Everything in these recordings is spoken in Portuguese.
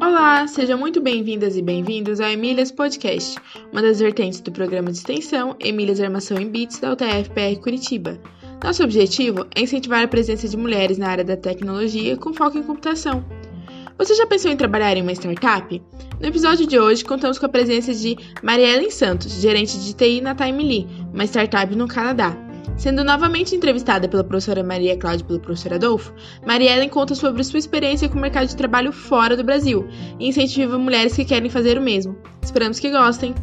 Olá, sejam muito bem-vindas e bem-vindos ao Emílias Podcast, uma das vertentes do programa de extensão Emílias Armação em Bits da UTF-PR Curitiba. Nosso objetivo é incentivar a presença de mulheres na área da tecnologia com foco em computação. Você já pensou em trabalhar em uma startup? No episódio de hoje, contamos com a presença de Mariellen Santos, gerente de TI na Timely, uma startup no Canadá. Sendo novamente entrevistada pela professora Maria Cláudia e pelo professor Adolfo, Mariellen conta sobre sua experiência com o mercado de trabalho fora do Brasil e incentiva mulheres que querem fazer o mesmo. Esperamos que gostem!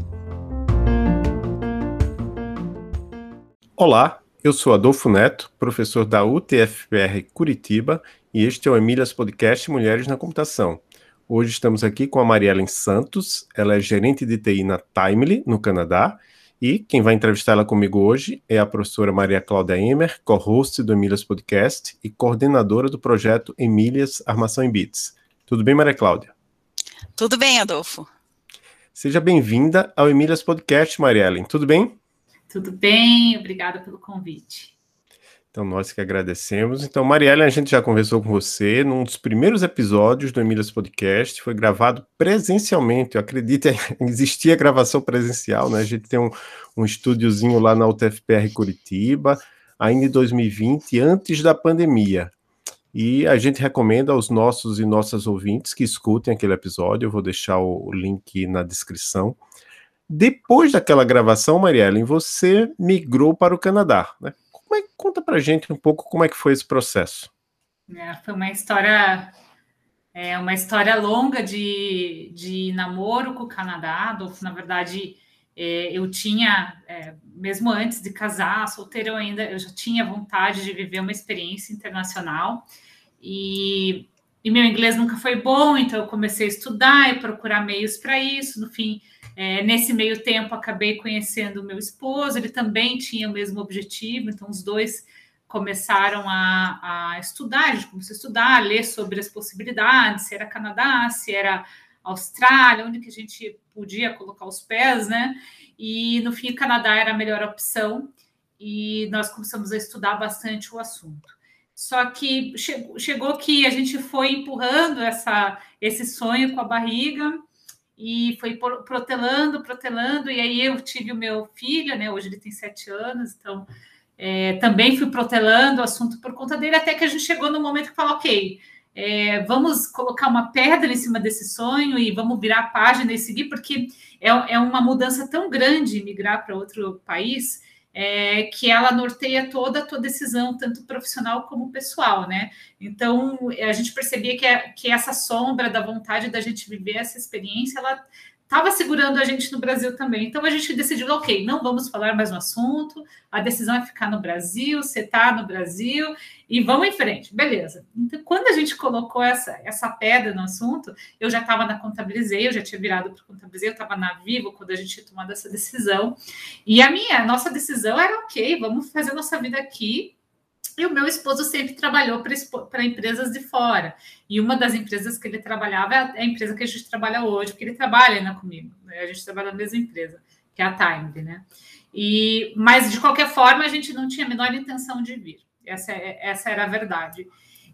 Olá, eu sou Adolfo Neto, professor da UTFPR Curitiba, e este é o Emílias Podcast Mulheres na Computação. Hoje estamos aqui com a Mariellen Santos, ela é gerente de TI na Timely, no Canadá, e quem vai entrevistar ela comigo hoje é a professora Maria Cláudia Emer, co-host do Emílias Podcast e coordenadora do projeto Emílias Armação em Bits. Tudo bem, Maria Cláudia? Tudo bem, Adolfo. Seja bem-vinda ao Emílias Podcast, Mariellen. Tudo bem? Tudo bem, obrigada pelo convite. Então, nós que agradecemos. Então, Marielle, a gente já conversou com você num dos primeiros episódios do Emílias Podcast, foi gravado presencialmente, eu acredito, existia gravação presencial, né? A gente tem um, um estúdiozinho lá na UTFPR Curitiba, ainda em 2020, antes da pandemia. E a gente recomenda aos nossos e nossas ouvintes que escutem aquele episódio, eu vou deixar o link na descrição. Depois daquela gravação, Marielle, você migrou para o Canadá, né? Como é, conta pra gente um pouco como é que foi esse processo. É, foi uma história é uma história longa de, de namoro com o Canadá. Adolfo, na verdade, é, eu tinha, é, mesmo antes de casar, solteiro ainda, eu já tinha vontade de viver uma experiência internacional. E, e meu inglês nunca foi bom, então eu comecei a estudar e procurar meios para isso. No fim, é, nesse meio tempo, acabei conhecendo o meu esposo, ele também tinha o mesmo objetivo, então os dois começaram a, a estudar, a gente começou a estudar, a ler sobre as possibilidades, se era Canadá, se era Austrália, onde que a gente podia colocar os pés, né? E no fim, o Canadá era a melhor opção e nós começamos a estudar bastante o assunto. Só que chegou, chegou que a gente foi empurrando essa, esse sonho com a barriga e foi protelando, protelando, e aí eu tive o meu filho, né? Hoje ele tem sete anos, então é, também fui protelando o assunto por conta dele, até que a gente chegou no momento que falou, ok, é, vamos colocar uma pedra em cima desse sonho e vamos virar a página e seguir, porque é, é uma mudança tão grande migrar para outro país é, que ela norteia toda a tua decisão, tanto profissional como pessoal, né? Então, a gente percebia que, é, que essa sombra da vontade da gente viver essa experiência, ela estava segurando a gente no Brasil também. Então a gente decidiu, ok, não vamos falar mais no assunto, a decisão é ficar no Brasil, você está no Brasil e vamos em frente, beleza. Então, quando a gente colocou essa, essa pedra no assunto, eu já estava na Contabilizei, eu já tinha virado para Contabilizei, eu estava na Vivo quando a gente tinha tomado essa decisão. E a minha, a nossa decisão era, ok, vamos fazer nossa vida aqui, e o meu esposo sempre trabalhou para empresas de fora. E uma das empresas que ele trabalhava é a empresa que a gente trabalha hoje, porque ele trabalha ainda comigo. Né? A gente trabalha na mesma empresa, que é a Time, né? E, mas, de qualquer forma, a gente não tinha a menor intenção de vir. Essa, é, essa era a verdade.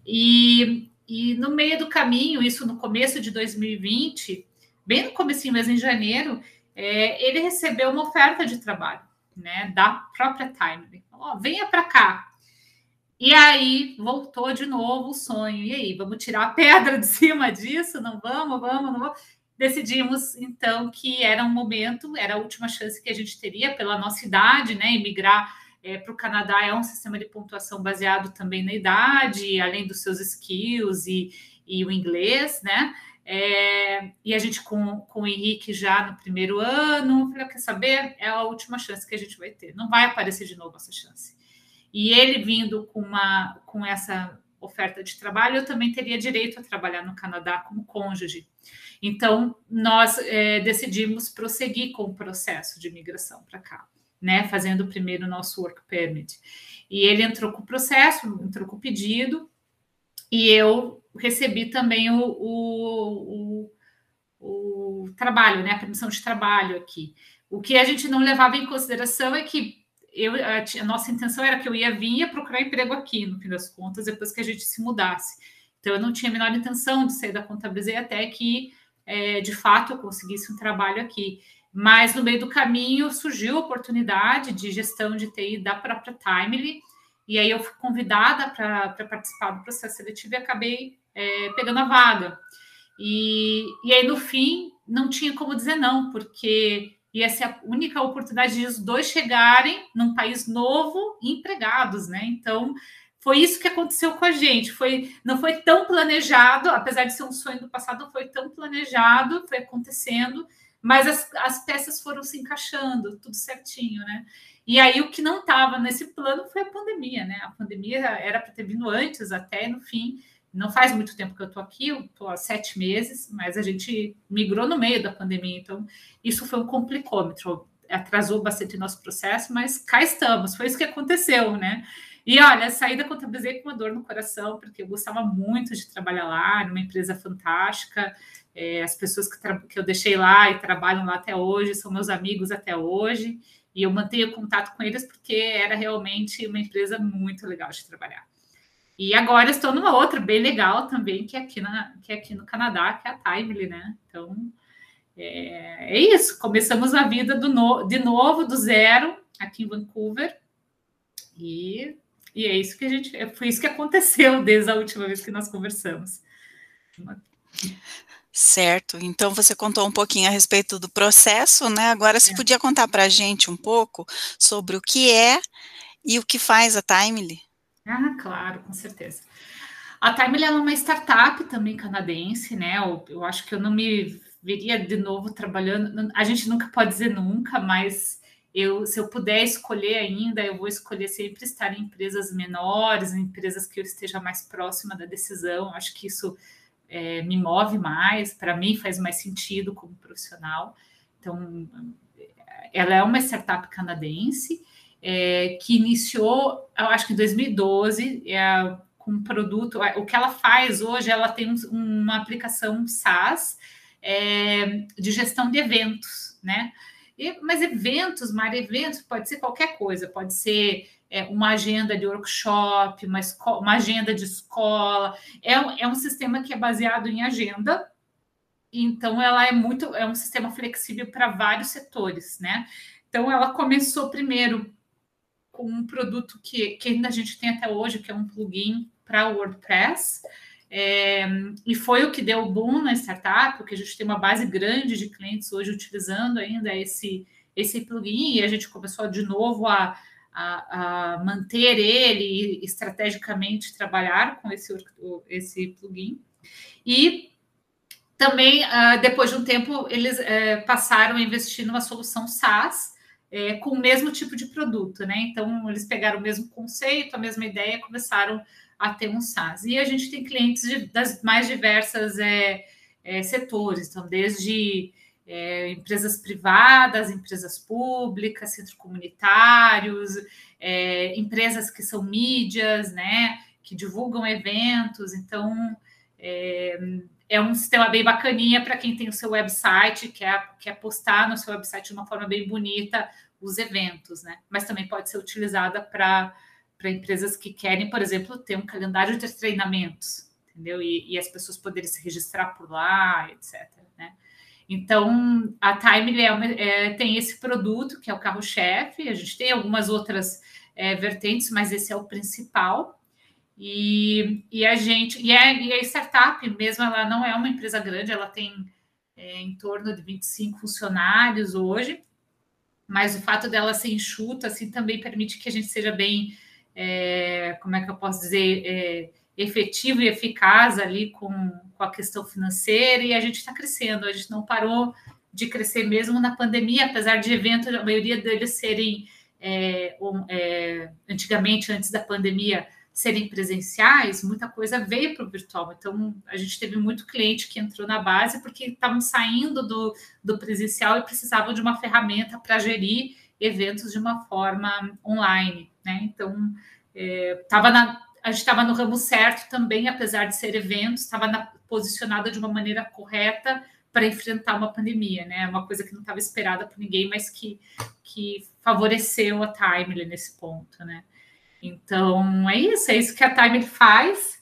E, e no meio do caminho, isso no começo de 2020, bem no começo mesmo, em janeiro, é, ele recebeu uma oferta de trabalho, né, da própria Time. Falou, oh, venha para cá, e aí voltou de novo o sonho. E aí, vamos tirar a pedra de cima disso? Não vamos, vamos, não vamos. Decidimos então que era um momento, era a última chance que a gente teria pela nossa idade, né? Emigrar é, para o Canadá é um sistema de pontuação baseado também na idade, além dos seus skills e, e o inglês, né? É, e a gente com, com o Henrique já no primeiro ano, falei, quer saber? É a última chance que a gente vai ter. Não vai aparecer de novo essa chance. E ele vindo com, uma, com essa oferta de trabalho, eu também teria direito a trabalhar no Canadá como cônjuge. Então, nós é, decidimos prosseguir com o processo de imigração para cá, né? Fazendo primeiro o nosso work permit. E ele entrou com o processo, entrou com o pedido, e eu recebi também o, o, o, o trabalho, né? A permissão de trabalho aqui. O que a gente não levava em consideração é que eu, a, a, nossa intenção era que eu ia vir e procurar emprego aqui, no fim das contas, depois que a gente se mudasse. Então, eu não tinha a menor intenção de sair da Contabilizei até que, é, de fato, eu conseguisse um trabalho aqui. Mas, no meio do caminho, surgiu a oportunidade de gestão de TI da própria Timely, e aí eu fui convidada para participar do processo seletivo e acabei é, pegando a vaga. E, e aí, no fim, não tinha como dizer não, porque ia ser a única oportunidade de os dois chegarem num país novo empregados, né? Então, foi isso que aconteceu com a gente. Foi, não foi tão planejado, apesar de ser um sonho do passado, não foi tão planejado, foi acontecendo, mas as, as peças foram se encaixando, tudo certinho, né? E aí o que não estava nesse plano foi a pandemia, né? A pandemia era para ter vindo antes, até no fim. Não faz muito tempo que eu estou aqui, estou há sete meses, mas a gente migrou no meio da pandemia, então isso foi um complicômetro, atrasou bastante o nosso processo, mas cá estamos, foi isso que aconteceu, né? E olha, saí da Contabilizei com uma dor no coração, porque eu gostava muito de trabalhar lá, numa empresa fantástica. É, as pessoas que, que eu deixei lá e trabalham lá até hoje são meus amigos até hoje. E eu mantenho contato com eles porque era realmente uma empresa muito legal de trabalhar. E agora estou numa outra bem legal também, que é aqui, na, que é aqui no Canadá, que é a Timely, né? Então, é, é isso. Começamos a vida no, de novo, do zero, aqui em Vancouver. E, e é isso que a gente. Foi isso que aconteceu desde a última vez que nós conversamos. Certo, então você contou um pouquinho a respeito do processo, né? Agora você é. podia contar para a gente um pouco sobre o que é e o que faz a Timely? Ah, claro, com certeza. A Timely é uma startup também canadense, né? Eu, eu acho que eu não me veria de novo trabalhando. A gente nunca pode dizer nunca, mas eu, se eu puder escolher ainda, eu vou escolher sempre estar em empresas menores, em empresas que eu esteja mais próxima da decisão. Acho que isso é, me move mais, para mim faz mais sentido como profissional. Então, ela é uma startup canadense é, que iniciou, eu acho que em 2012, é, com um produto. O que ela faz hoje, ela tem um, uma aplicação SaaS é, de gestão de eventos, né? E, mas eventos, Mari, eventos pode ser qualquer coisa, pode ser é, uma agenda de workshop, uma, uma agenda de escola. É, é um sistema que é baseado em agenda, então ela é muito, é um sistema flexível para vários setores, né? Então ela começou primeiro com um produto que, que ainda a gente tem até hoje, que é um plugin para WordPress. É, e foi o que deu boom na startup, porque a gente tem uma base grande de clientes hoje utilizando ainda esse, esse plugin, e a gente começou de novo a, a, a manter ele e estrategicamente trabalhar com esse, esse plugin. E também, uh, depois de um tempo, eles uh, passaram a investir numa solução SaaS é, com o mesmo tipo de produto, né? Então, eles pegaram o mesmo conceito, a mesma ideia, começaram a ter um SaaS. E a gente tem clientes de, das mais diversas é, é, setores, então, desde é, empresas privadas, empresas públicas, centros comunitários, é, empresas que são mídias, né, que divulgam eventos. Então, é, um sistema bem bacaninha para quem tem o seu website, quer, quer postar no seu website de uma forma bem bonita os eventos, né? Mas também pode ser utilizada para empresas que querem, por exemplo, ter um calendário de treinamentos, entendeu? E, e as pessoas poderem se registrar por lá, etc. Né? Então, a Time é, é, tem esse produto, que é o carro-chefe, a gente tem algumas outras é, vertentes, mas esse é o principal. E, e a gente, e, é, e a startup mesmo, ela não é uma empresa grande, ela tem é, em torno de 25 funcionários hoje, mas o fato dela ser enxuta, assim, também permite que a gente seja bem, é, como é que eu posso dizer, é, efetivo e eficaz ali com, com a questão financeira e a gente está crescendo, a gente não parou de crescer mesmo na pandemia, apesar de eventos, a maioria deles serem é, um, é, antigamente, antes da pandemia, serem presenciais, muita coisa veio para o virtual. Então, a gente teve muito cliente que entrou na base porque estavam saindo do, do presencial e precisavam de uma ferramenta para gerir eventos de uma forma online. Né? Então, é, tava na, a gente estava no ramo certo também, apesar de ser eventos, estava posicionada de uma maneira correta para enfrentar uma pandemia, né? Uma coisa que não estava esperada por ninguém, mas que, que favoreceu a Timely nesse ponto, né? Então é isso, é isso que a Timely faz.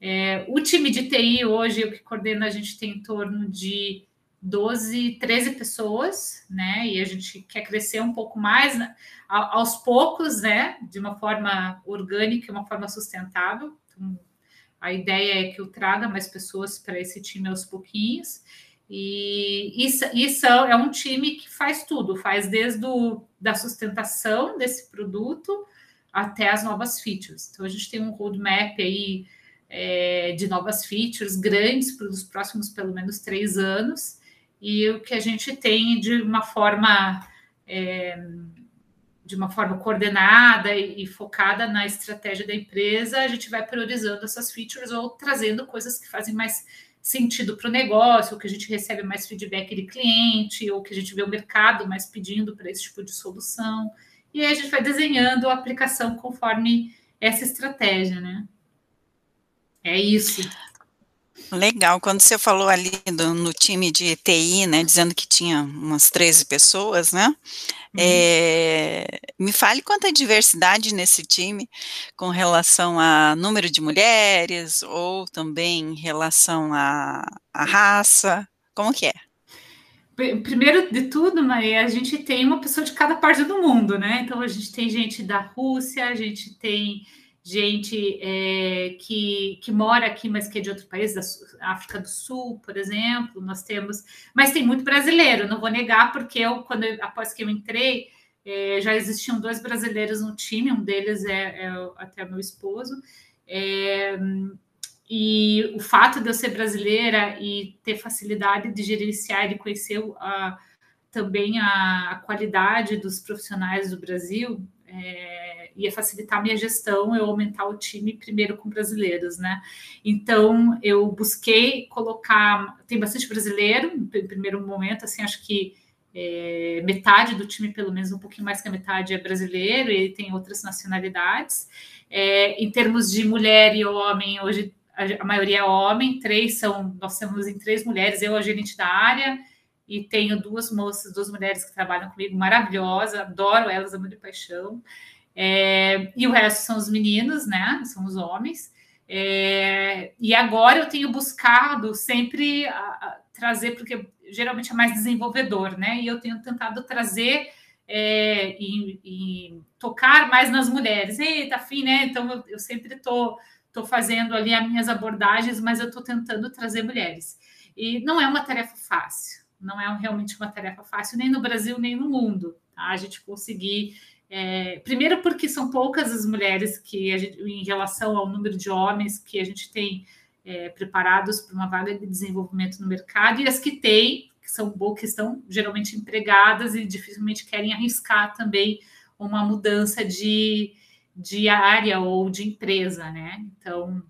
É, o time de TI hoje, o que coordena, a gente tem em torno de 12, 13 pessoas, né? E a gente quer crescer um pouco mais né? aos poucos, né? De uma forma orgânica, uma forma sustentável. Então, a ideia é que eu traga mais pessoas para esse time aos pouquinhos. E isso, isso é um time que faz tudo, faz desde o, da sustentação desse produto até as novas features. Então, a gente tem um roadmap aí é, de novas features grandes para os próximos pelo menos três anos, e o que a gente tem de uma forma é, de uma forma coordenada e, focada na estratégia da empresa, a gente vai priorizando essas features ou trazendo coisas que fazem mais sentido para o negócio, ou que a gente recebe mais feedback de cliente, ou que a gente vê o mercado mais pedindo para esse tipo de solução. E aí a gente vai desenhando a aplicação conforme essa estratégia, né? É isso. Legal, quando você falou ali do, no time de TI, né, dizendo que tinha umas 13 pessoas, né, uhum. é, me fale quanto a diversidade nesse time com relação a número de mulheres ou também em relação à raça, como que é? Primeiro de tudo, Maria, a gente tem uma pessoa de cada parte do mundo, né? Então a gente tem gente da Rússia, a gente tem gente é, que, que mora aqui, mas que é de outro país, da África do Sul, por exemplo, nós temos, mas tem muito brasileiro, não vou negar, porque eu, quando após que eu entrei, é, já existiam dois brasileiros no time, um deles é, é até meu esposo, é, e o fato de eu ser brasileira e ter facilidade de gerenciar e conhecer a, também a, a qualidade dos profissionais do Brasil, é, ia facilitar a minha gestão, eu aumentar o time primeiro com brasileiros, né? Então eu busquei colocar, tem bastante brasileiro, em primeiro momento, assim, acho que é, metade do time, pelo menos um pouquinho mais que a metade, é brasileiro, e tem outras nacionalidades. É, em termos de mulher e homem, hoje a, maioria é homem, três são, nós temos em três mulheres, eu a gerente da área, e tenho duas moças, duas mulheres que trabalham comigo, maravilhosas, adoro elas, amo de paixão. É, e o resto são os meninos, né? São os homens. É, e agora eu tenho buscado sempre a, a, trazer, porque geralmente é mais desenvolvedor, né? E eu tenho tentado trazer é, e, e, tocar mais nas mulheres. Eita, fim, né? Então eu, eu sempre estou tô, tô fazendo ali as minhas abordagens, mas eu estou tentando trazer mulheres. E não é uma tarefa fácil não é realmente uma tarefa fácil, nem no Brasil, nem no mundo, tá? A gente conseguir. É, primeiro, porque são poucas as mulheres que, gente, em relação ao número de homens que a gente tem é, preparados para uma vaga de desenvolvimento no mercado, e as que têm, que são que estão geralmente empregadas e dificilmente querem arriscar também uma mudança de, de área ou de empresa, né? Então,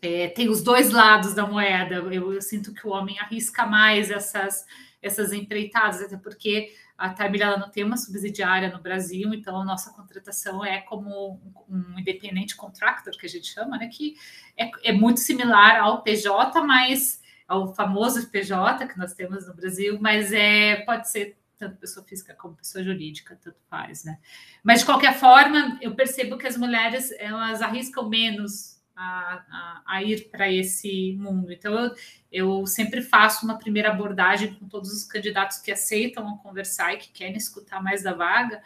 é, tem os dois lados da moeda. Eu, eu, sinto que o homem arrisca mais essas, essas empreitadas, até porque a Time não tem uma subsidiária no Brasil, então a nossa contratação é como um independente contractor, que a gente chama, né? Que é, é muito similar ao PJ, mas ao famoso PJ que nós temos no Brasil, mas é pode ser tanto pessoa física como pessoa jurídica, tanto faz, né? Mas de qualquer forma, eu percebo que as mulheres elas arriscam menos a, a, a ir para esse mundo. Então, eu, eu sempre faço uma primeira abordagem com todos os candidatos que aceitam conversar e que querem escutar mais da vaga,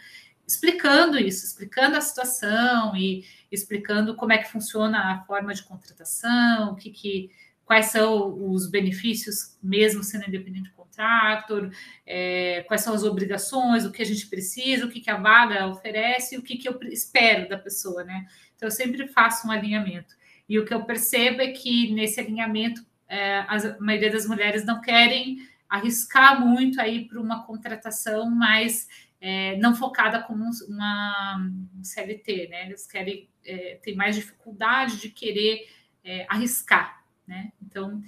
explicando isso, explicando a situação e explicando como é que funciona a forma de contratação, o que, que quais são os benefícios, mesmo sendo independente contractor, é, quais são as obrigações, o que a gente precisa, o que, que a vaga oferece, o que, que eu espero da pessoa, né? Então, eu sempre faço um alinhamento. E o que eu percebo é que nesse alinhamento, é, a maioria das mulheres não querem arriscar muito aí para uma contratação mais é, não focada como uma um CLT, né? Eles querem é, ter mais dificuldade de querer é, arriscar, né? Então,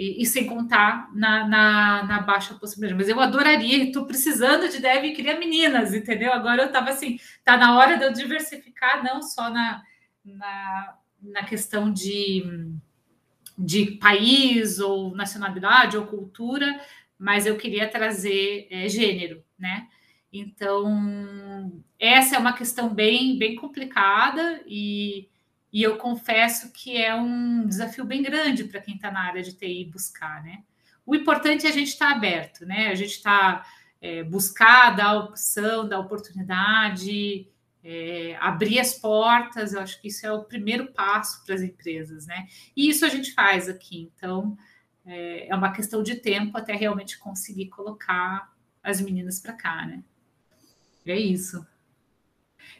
e, e sem contar na, na, na, baixa possibilidade. Mas eu adoraria, estou precisando de dev e queria meninas, entendeu? Agora eu estava assim, tá na hora de eu diversificar, não só na, na na questão de de país ou nacionalidade ou cultura, mas eu queria trazer é, gênero, né? Então, essa é uma questão bem, bem complicada e, e eu confesso que é um desafio bem grande para quem está na área de TI buscar, né? O importante é a gente estar tá aberto, né? A gente está é, buscar dar opção, dar oportunidade, é, abrir as portas, eu acho que isso é o primeiro passo para as empresas, né? E isso a gente faz aqui, então é, é uma questão de tempo até realmente conseguir colocar as meninas para cá, né? É isso.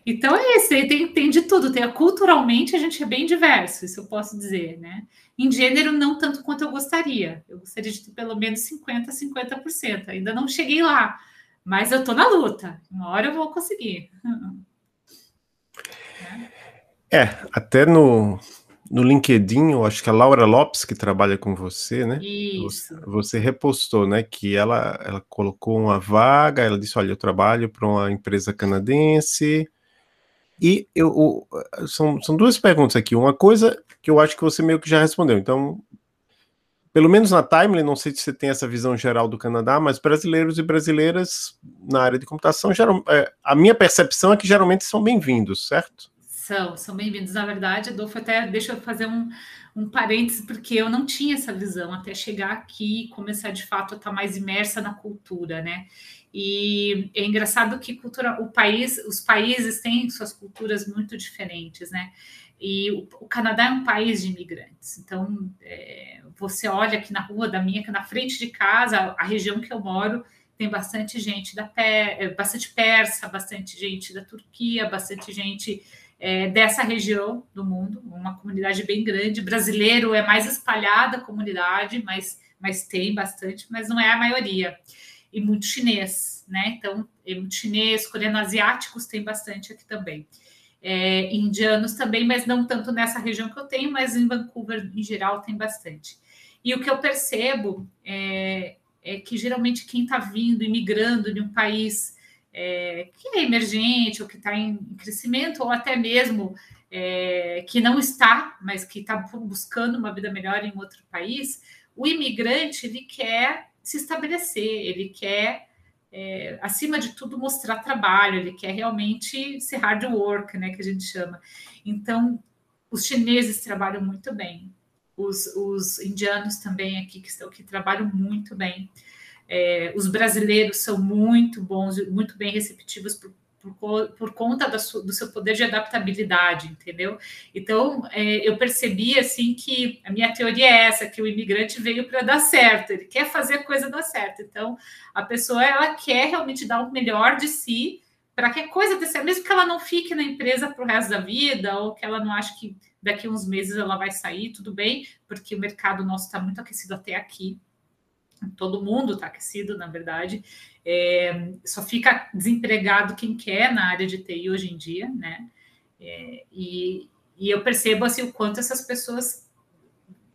Então é isso, tem, tem de tudo. Tem, culturalmente a gente é bem diverso, isso eu posso dizer, né? Em gênero, não tanto quanto eu gostaria. Eu gostaria de ter pelo menos 50%, 50%. Ainda não cheguei lá, mas eu estou na luta. Uma hora eu vou conseguir. É, até no, no LinkedIn, eu acho que a Laura Lopes, que trabalha com você, né? Isso. Você, você repostou, né? Que ela, ela colocou uma vaga, ela disse: Olha, eu trabalho para uma empresa canadense. E eu, são, são duas perguntas aqui. Uma coisa que eu acho que você meio que já respondeu. Então, pelo menos na Timely, não sei se você tem essa visão geral do Canadá, mas brasileiros e brasileiras na área de computação, geral, é, a minha percepção é que geralmente são bem-vindos, certo? São, são bem-vindos. Na verdade, Adolfo, até deixa eu fazer um, um parênteses, porque eu não tinha essa visão até chegar aqui e começar de fato a estar mais imersa na cultura, né? E é engraçado que cultura, o país, os países têm suas culturas muito diferentes, né? E o, o Canadá é um país de imigrantes. Então, é, você olha aqui na rua da minha, que na frente de casa, a região que eu moro, tem bastante gente da é, bastante persa, bastante gente da Turquia, bastante gente é, dessa região do mundo, uma comunidade bem grande. Brasileiro é mais espalhada a comunidade, mas, mas tem bastante, mas não é a maioria. E muito chinês, né? Então, é muito chinês, coreano-asiáticos tem bastante aqui também. É, indianos também, mas não tanto nessa região que eu tenho, mas em Vancouver, em geral, tem bastante. E o que eu percebo é, é que geralmente quem está vindo, imigrando de um país é, que é emergente ou que está em crescimento, ou até mesmo é, que não está, mas que está buscando uma vida melhor em outro país, o imigrante ele quer se estabelecer, ele quer, é, acima de tudo, mostrar trabalho, ele quer realmente ser hard work, né, que a gente chama. Então, os chineses trabalham muito bem, os, os indianos também aqui que estão que trabalham muito bem. É, os brasileiros são muito bons, muito bem receptivos por, por, por conta do seu poder de adaptabilidade, entendeu? Então, é, eu percebi, assim, que a minha teoria é essa, que o imigrante veio para dar certo, ele quer fazer a coisa dar certo. Então, a pessoa, ela quer realmente dar o melhor de si para que a coisa dê certo, mesmo que ela não fique na empresa para o resto da vida, ou que ela não ache que daqui a uns meses ela vai sair, tudo bem, porque o mercado nosso está muito aquecido até aqui, todo mundo está aquecido, na verdade, é, só fica desempregado quem quer na área de TI hoje em dia, né? É, e, e, eu percebo assim, o quanto essas pessoas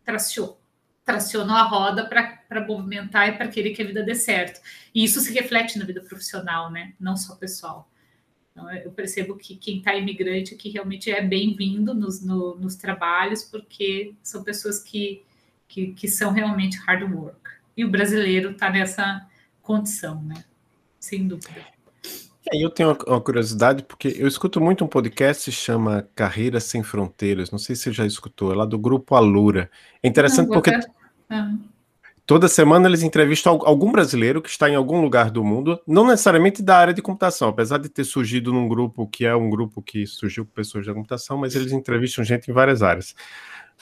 tracionam, tracionam a roda para movimentar e para querer que a vida dê certo. E isso se reflete na vida profissional, né? Não só pessoal. Então, eu percebo que quem está imigrante aqui realmente é bem-vindo nos, no, nos trabalhos, porque são pessoas que, que, que são realmente hard work e o brasileiro está nessa condição, né? Sem dúvida. É, eu tenho uma curiosidade, porque eu escuto muito um podcast que se chama Carreira Sem Fronteiras. Não sei se você já escutou, é lá do grupo Alura. É interessante Não, porque ah. toda semana eles entrevistam algum brasileiro que está em algum lugar do mundo, não necessariamente da área de computação, apesar de ter surgido num grupo que é um grupo que surgiu com pessoas da computação, mas eles entrevistam gente em várias áreas.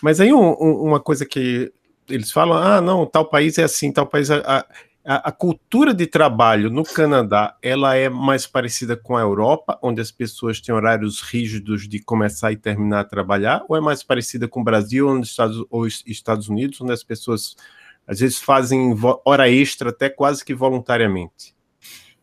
Mas aí um, um, uma coisa que eles falam, ah, não, tal país é assim, tal país é. A, a, a, cultura de trabalho no Canadá, ela é mais parecida com a Europa, onde as pessoas têm horários rígidos de começar e terminar a trabalhar, ou é mais parecida com o Brasil ou Estados, ou Estados Unidos, onde as pessoas às vezes fazem hora extra até quase que voluntariamente?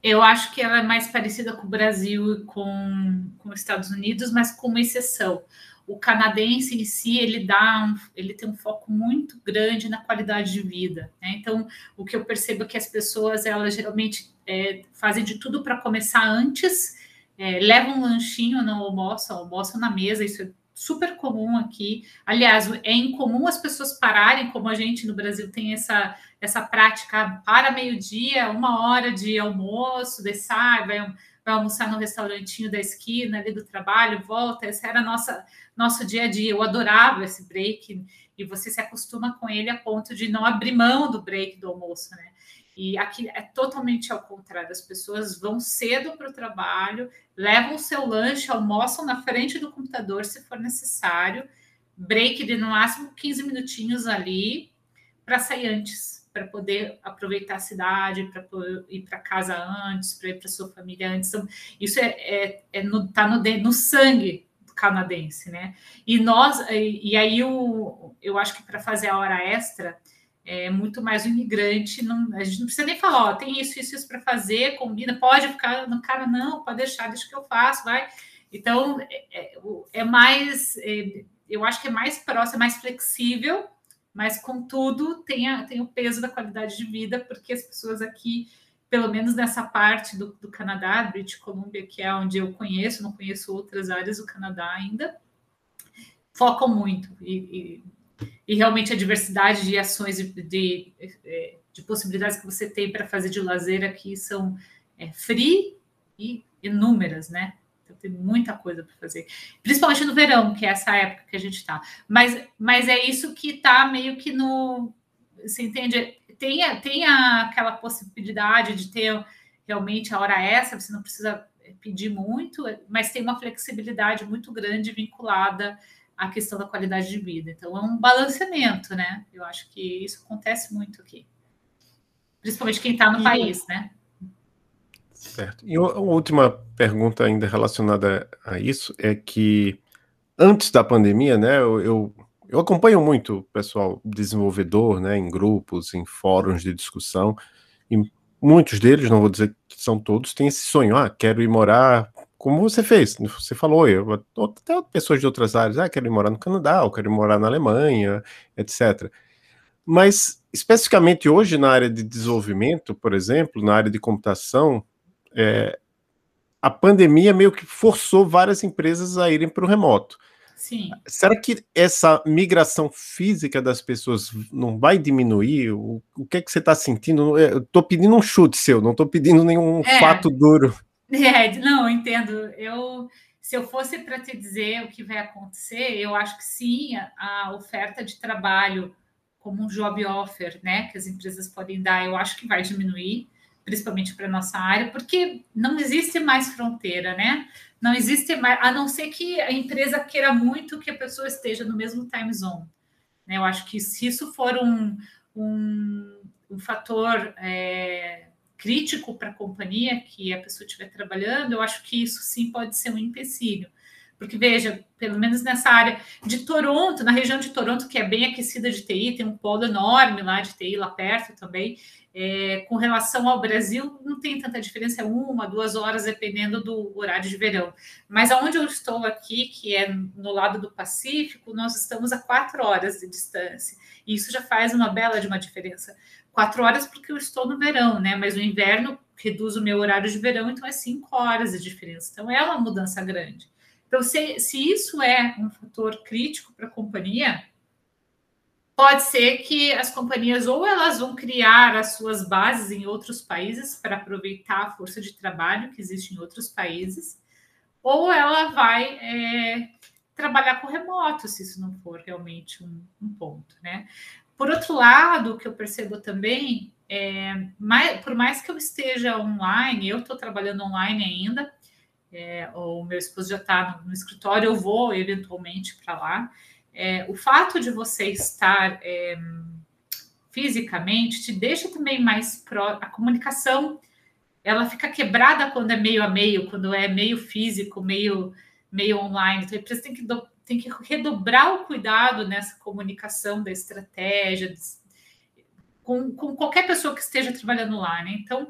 Eu acho que ela é mais parecida com o Brasil e com, com os Estados Unidos, mas com uma exceção o canadense em si ele dá um, ele tem um foco muito grande na qualidade de vida. Né? Então, o que eu percebo é que as pessoas elas geralmente é, fazem de tudo para começar antes, é, levam um lanchinho no almoço, almoçam na mesa, isso é super comum aqui. Aliás, é incomum as pessoas pararem, como a gente no Brasil tem essa, essa prática, para meio-dia, uma hora de almoço, daí sai, vai, vai almoçar no restaurantinho da esquina ali do trabalho, volta. Esse era nossa nosso dia a dia. Eu adorava esse break e você se acostuma com ele a ponto de não abrir mão do break do almoço, né? E aqui é totalmente ao contrário. As pessoas vão cedo para o trabalho, levam o seu lanche, almoçam na frente do computador se for necessário, break de no máximo 15 minutinhos ali para sair antes, para poder aproveitar a cidade, para ir para casa antes, para ir para sua família antes. Então, isso é, é, é no, tá no, no sangue canadense, né? E nós, e, aí eu, eu acho que para fazer a hora extra é muito mais o imigrante, não, a gente não precisa nem falar, ó, tem isso, isso, isso para fazer, combina, pode ficar no cara, não, pode deixar, deixa que eu faço, vai. Então, é, é, é mais, é, eu acho que é mais próximo, é mais flexível, mas, contudo, tem, a, tem o peso da qualidade de vida, porque as pessoas aqui, pelo menos nessa parte do, do Canadá, British Columbia, que é onde eu conheço, não conheço outras áreas do Canadá ainda, focam muito e, e e realmente a diversidade de ações de, de, é, de possibilidades que você tem para fazer de lazer aqui são é, free e inúmeras, né? Então, tem muita coisa para fazer, principalmente no verão, que é essa época que a gente está. Mas, mas é isso que está meio que no. Você entende? Tem, tem aquela possibilidade de ter realmente a hora extra, você não precisa pedir muito, mas tem uma flexibilidade muito grande vinculada a questão da qualidade de vida. Então, é um balanceamento, né? Eu acho que isso acontece muito aqui. Principalmente quem está no e, país, né? Certo. E uma última pergunta ainda relacionada a isso é que antes da pandemia, né, eu, eu, eu acompanho muito o pessoal desenvolvedor, né, em grupos, em fóruns de discussão, e muitos deles, não vou dizer que são todos, têm esse sonho, ah, quero ir morar como você fez, você falou, eu, até pessoas de outras áreas, ah, quero ir morar no Canadá, ou quero ir morar na Alemanha, etc. Mas, especificamente hoje, na área de desenvolvimento, por exemplo, na área de computação, é, a pandemia meio que forçou várias empresas a irem para o remoto. Sim. Será que essa migração física das pessoas não vai diminuir? O, o que é que você está sentindo? Eu estou pedindo um chute seu, não estou pedindo nenhum é. fato duro. É, não, entendo. Eu, se eu fosse para te dizer o que vai acontecer, eu acho que sim, a oferta de trabalho como um job offer, né, que as empresas podem dar, eu acho que vai diminuir, principalmente para nossa área, porque não existe mais fronteira, né? Não existe mais, a não ser que a empresa queira muito que a pessoa esteja no mesmo time zone. Né? Eu acho que se isso for um, um, um fator é, crítico para a companhia que a pessoa estiver trabalhando, eu acho que isso sim pode ser um empecilho. Porque, veja, pelo menos nessa área de Toronto, na região de Toronto, que é bem aquecida de TI, tem um polo enorme lá de TI, lá perto também. É, com relação ao Brasil, não tem tanta diferença, é uma, duas horas, dependendo do horário de verão. Mas aonde eu estou aqui, que é no lado do Pacífico, nós estamos a quatro horas de distância. E isso já faz uma bela de uma diferença quatro horas porque eu estou no verão, né? Mas o inverno reduz o meu horário de verão, então é cinco horas de diferença. Então é uma mudança grande. Então, se, se isso é um fator crítico para a companhia, pode ser que as companhias ou elas vão criar as suas bases em outros países para aproveitar a força de trabalho que existe em outros países, ou ela vai é, trabalhar com remoto, se isso não for realmente um, um ponto, né? Por outro lado, o que eu percebo também é, mais, por mais que eu esteja online, eu estou trabalhando online ainda, é, meu esposo já está no, no, escritório, eu vou eventualmente para lá. É, o fato de você estar é, fisicamente te deixa também mais pró. A comunicação ela fica quebrada quando é meio a meio, quando é meio físico, meio meio online. Então a empresa tem que do, tem que redobrar o cuidado nessa comunicação da estratégia com, com qualquer pessoa que esteja trabalhando lá, né? Então,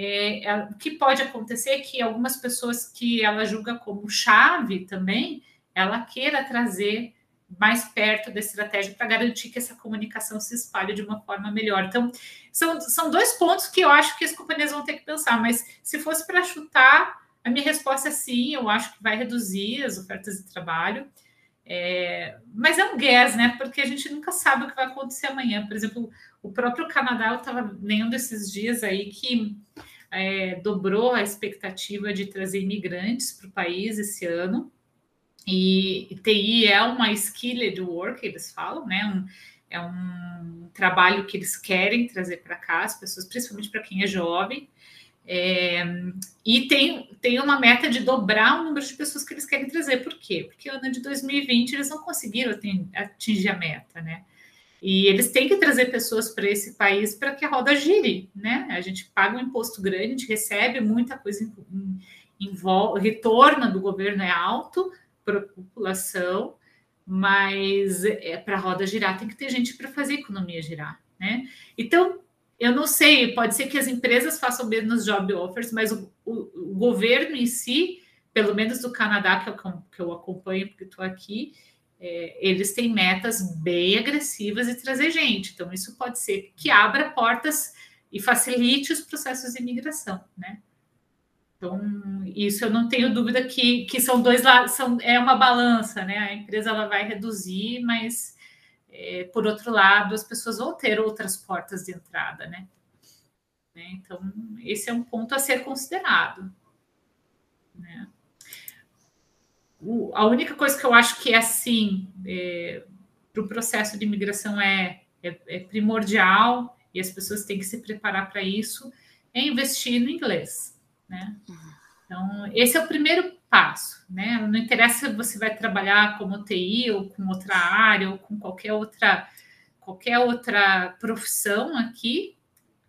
é, é, o que pode acontecer é que algumas pessoas que ela julga como chave também, ela queira trazer mais perto da estratégia para garantir que essa comunicação se espalhe de uma forma melhor. Então, são, são dois pontos que eu acho que as companhias vão ter que pensar, mas se fosse para chutar, a minha resposta é sim, eu acho que vai reduzir as ofertas de trabalho. É, mas é um guess, né? Porque a gente nunca sabe o que vai acontecer amanhã. Por exemplo, o próprio Canadá, eu estava nenhum desses dias aí que é, dobrou a expectativa de trazer imigrantes para o país esse ano. E TI é uma skilled work, eles falam, né? Um, é um trabalho que eles querem trazer para cá, as pessoas, principalmente para quem é jovem. É, e tem, tem uma meta de dobrar o número de pessoas que eles querem trazer. Por quê? Porque no ano de 2020 eles não conseguiram atingir a meta, né? E eles têm que trazer pessoas para esse país para que a roda gire, né? A gente paga um imposto grande, a gente recebe muita coisa em, em, em retorno do governo é alto para a população, mas é, para a roda girar tem que ter gente para fazer a economia girar, né? Então, eu não sei, pode ser que as empresas façam menos job offers, mas o, o, o governo em si, pelo menos do Canadá, que eu, que eu acompanho porque estou aqui, é, eles têm metas bem agressivas de trazer gente. Então, isso pode ser que abra portas e facilite os processos de imigração, né? Então, isso eu não tenho dúvida que, que são dois lados, são, é uma balança, né? A empresa ela vai reduzir, mas é, por outro lado, as pessoas vão ter outras portas de entrada, né? né? Então, esse é um ponto a ser considerado. Né? O, a única coisa que eu acho que é assim é, para o processo de imigração é, é, é, primordial e as pessoas têm que se preparar para isso é investir no inglês, né? Uhum. Então, esse é o primeiro passo, né? Não interessa se você vai trabalhar como TI ou com outra área ou com qualquer outra qualquer outra profissão aqui,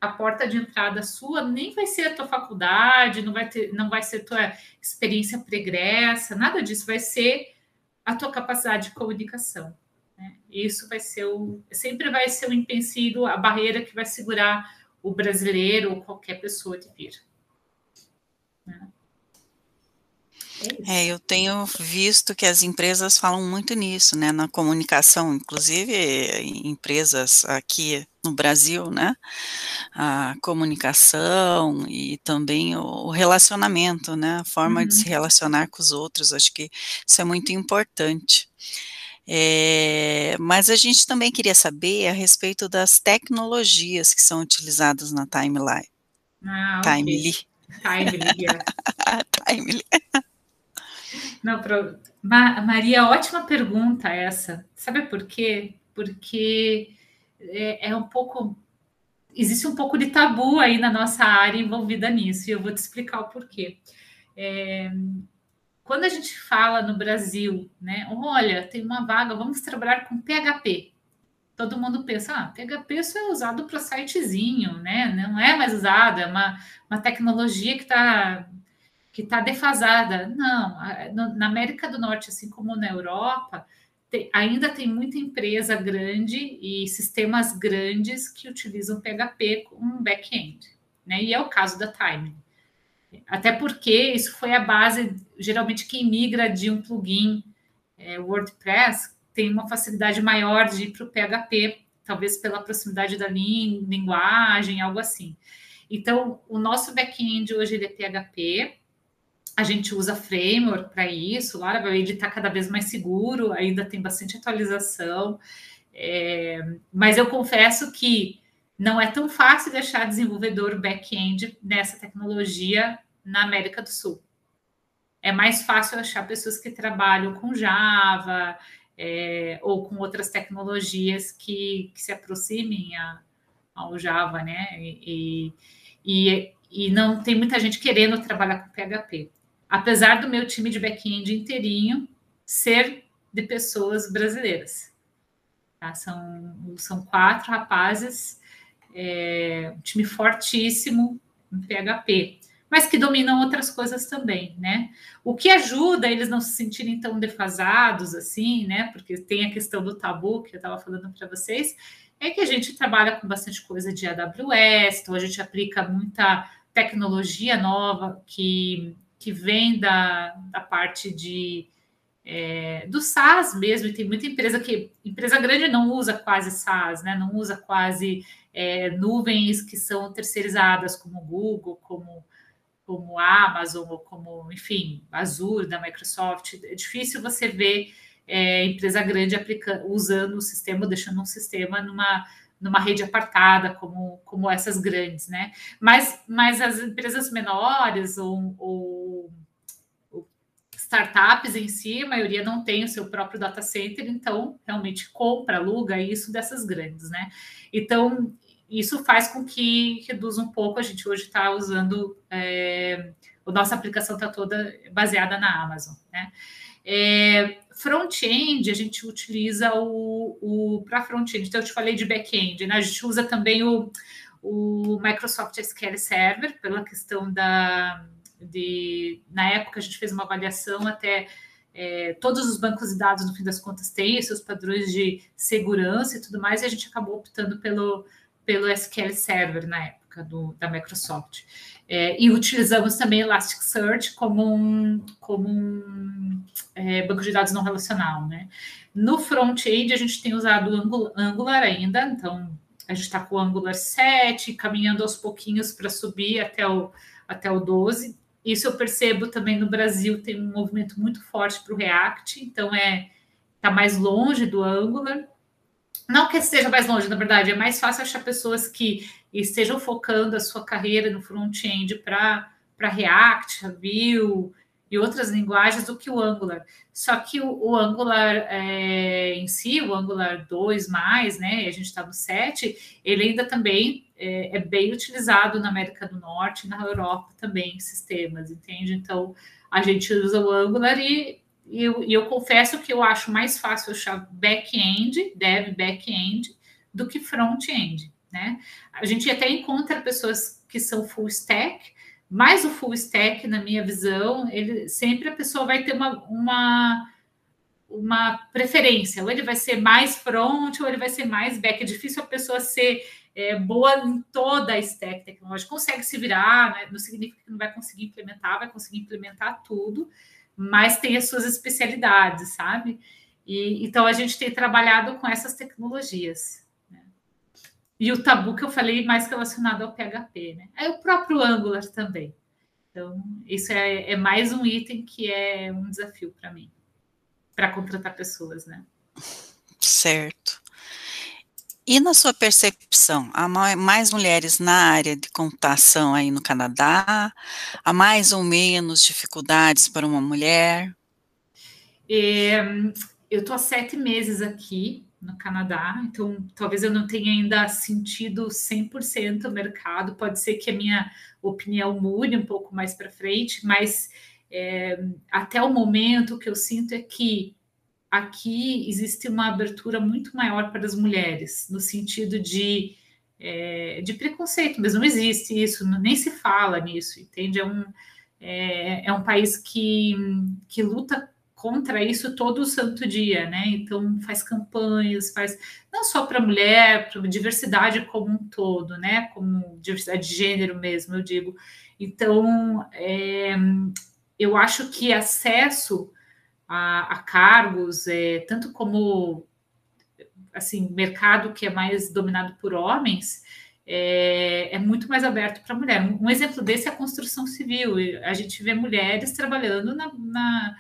a porta de entrada sua nem vai ser a tua faculdade, não vai ter, não vai ser tua experiência pregressa, nada disso vai ser a tua capacidade de comunicação. Né? Isso vai ser o sempre vai ser o empecilho, a barreira que vai segurar o brasileiro ou qualquer pessoa de vir. Né? É, eu tenho visto que as empresas falam muito nisso, né, na comunicação, inclusive empresas aqui no Brasil, né, a comunicação e também o relacionamento, né, a forma uhum. de se uhum. relacionar com os outros, acho que isso é muito importante. É, mas a gente também queria saber a respeito das tecnologias que são utilizadas na timeline. Ah, okay. Timely. Timely, yeah. Timely. Não, pro... Ma Maria, ótima pergunta essa. Sabe por quê? Porque é, é, um pouco. Existe um pouco de tabu aí na nossa área envolvida nisso, e eu vou te explicar o porquê. É, quando a gente fala no Brasil, né? Olha, tem uma vaga, vamos trabalhar com PHP. Todo mundo pensa, ah, PHP só é usado para sitezinho, né? Não é mais usada, é uma, uma tecnologia que está que está defasada. Não, na América do Norte, assim como na Europa, tem, ainda tem muita empresa grande e sistemas grandes que utilizam PHP como back-end, né? E é o caso da Time. Até porque isso foi a base, geralmente quem migra de um plugin é, WordPress tem uma facilidade maior de ir para o PHP, talvez pela proximidade da linguagem, algo assim. Então, o nosso back-end hoje é PHP, a gente usa framework para isso, lá ele está cada vez mais seguro, ainda tem bastante atualização, é, mas eu confesso que não é tão fácil deixar desenvolvedor back-end nessa tecnologia na América do Sul. É mais fácil achar pessoas que trabalham com Java é, ou com outras tecnologias que, que se aproximem a, ao Java, né? E, e, e não tem muita gente querendo trabalhar com PHP apesar do meu time de back-end inteirinho ser de pessoas brasileiras. Tá? São, são quatro rapazes, é, um time fortíssimo em PHP, mas que dominam outras coisas também, né? O que ajuda eles não se sentirem tão defasados assim, né? Porque tem a questão do tabu que eu estava falando para vocês, é que a gente trabalha com bastante coisa de AWS, então a gente aplica muita tecnologia nova que que vem da, da parte de é, do SaaS mesmo, e tem muita empresa que empresa grande não usa quase SaaS, né? Não usa quase é, nuvens que são terceirizadas, como Google, como como Amazon, ou como, enfim, Azure da Microsoft. É difícil você ver é, empresa grande aplicando, usando o sistema, deixando um sistema numa numa rede apartada, como, como essas grandes, né? Mas, mas as empresas menores ou, ou, startups em si, a maioria não tem o seu próprio data center, então realmente compra, aluga isso dessas grandes, né? Então, isso faz com que reduza um pouco. A gente hoje está usando, é, a nossa aplicação está toda baseada na Amazon, né? É, front-end, a gente utiliza o, o para front-end. Então, eu te falei de back-end, né? A gente usa também o, o Microsoft SQL Server, pela questão da. De, na época, a gente fez uma avaliação até. É, todos os bancos de dados, no fim das contas, têm seus padrões de segurança e tudo mais, e a gente acabou optando pelo, pelo SQL Server na época do, da Microsoft. É, e utilizamos também Elasticsearch como um, como um é, banco de dados não relacional. Né? No front-end, a gente tem usado o Angular ainda, então a gente está com o Angular 7, caminhando aos pouquinhos para subir até o, até o 12. Isso eu percebo também no Brasil, tem um movimento muito forte para o React, então é está mais longe do Angular. Não que esteja mais longe, na verdade, é mais fácil achar pessoas que estejam focando a sua carreira no front-end para React, Vue e outras linguagens do que o Angular. Só que o, o Angular é, em si, o Angular 2, né, a gente está no 7, ele ainda também é, é, bem utilizado na América do Norte na Europa também, sistemas, entende? Então, a gente usa o Angular e e eu, eu, confesso que eu acho mais fácil achar back-end, dev back-end, do que front-end, né? A gente até encontra pessoas que são full stack, mas o full stack, na minha visão, ele sempre a pessoa vai ter uma, uma, uma preferência, ou ele vai ser mais front, ou ele vai ser mais back. É difícil a pessoa ser é, boa em toda a stack tecnológica, consegue se virar, né? não significa que não vai conseguir implementar, vai conseguir implementar tudo mas tem as suas especialidades, sabe? E, então a gente tem trabalhado com essas tecnologias. Né? E o tabu que eu falei mais relacionado ao PHP, né? É o próprio Angular também. Então, isso é, é mais um item que é um desafio para mim, para contratar pessoas, né? Certo. E na sua percepção, há mais mulheres na área de computação aí no Canadá? Há mais ou menos dificuldades para uma mulher? É, eu estou há sete meses aqui no Canadá, então talvez eu não tenha ainda sentido 100% o mercado, pode ser que a minha opinião mude um pouco mais para frente, mas é, até o momento o que eu sinto é que aqui existe uma abertura muito maior para as mulheres, no sentido de, é, de preconceito, mas não existe isso, nem se fala nisso, entende? É um, é, é um país que, que luta contra isso todo santo dia, né? Então faz campanhas, faz não só para mulher, para diversidade como um todo, né? Como diversidade de gênero mesmo, eu digo. Então é, eu acho que acesso a, a cargos, é, tanto como assim mercado que é mais dominado por homens, é, é muito mais aberto para mulher. Um, um, exemplo desse é a construção civil. A gente vê mulheres trabalhando na, na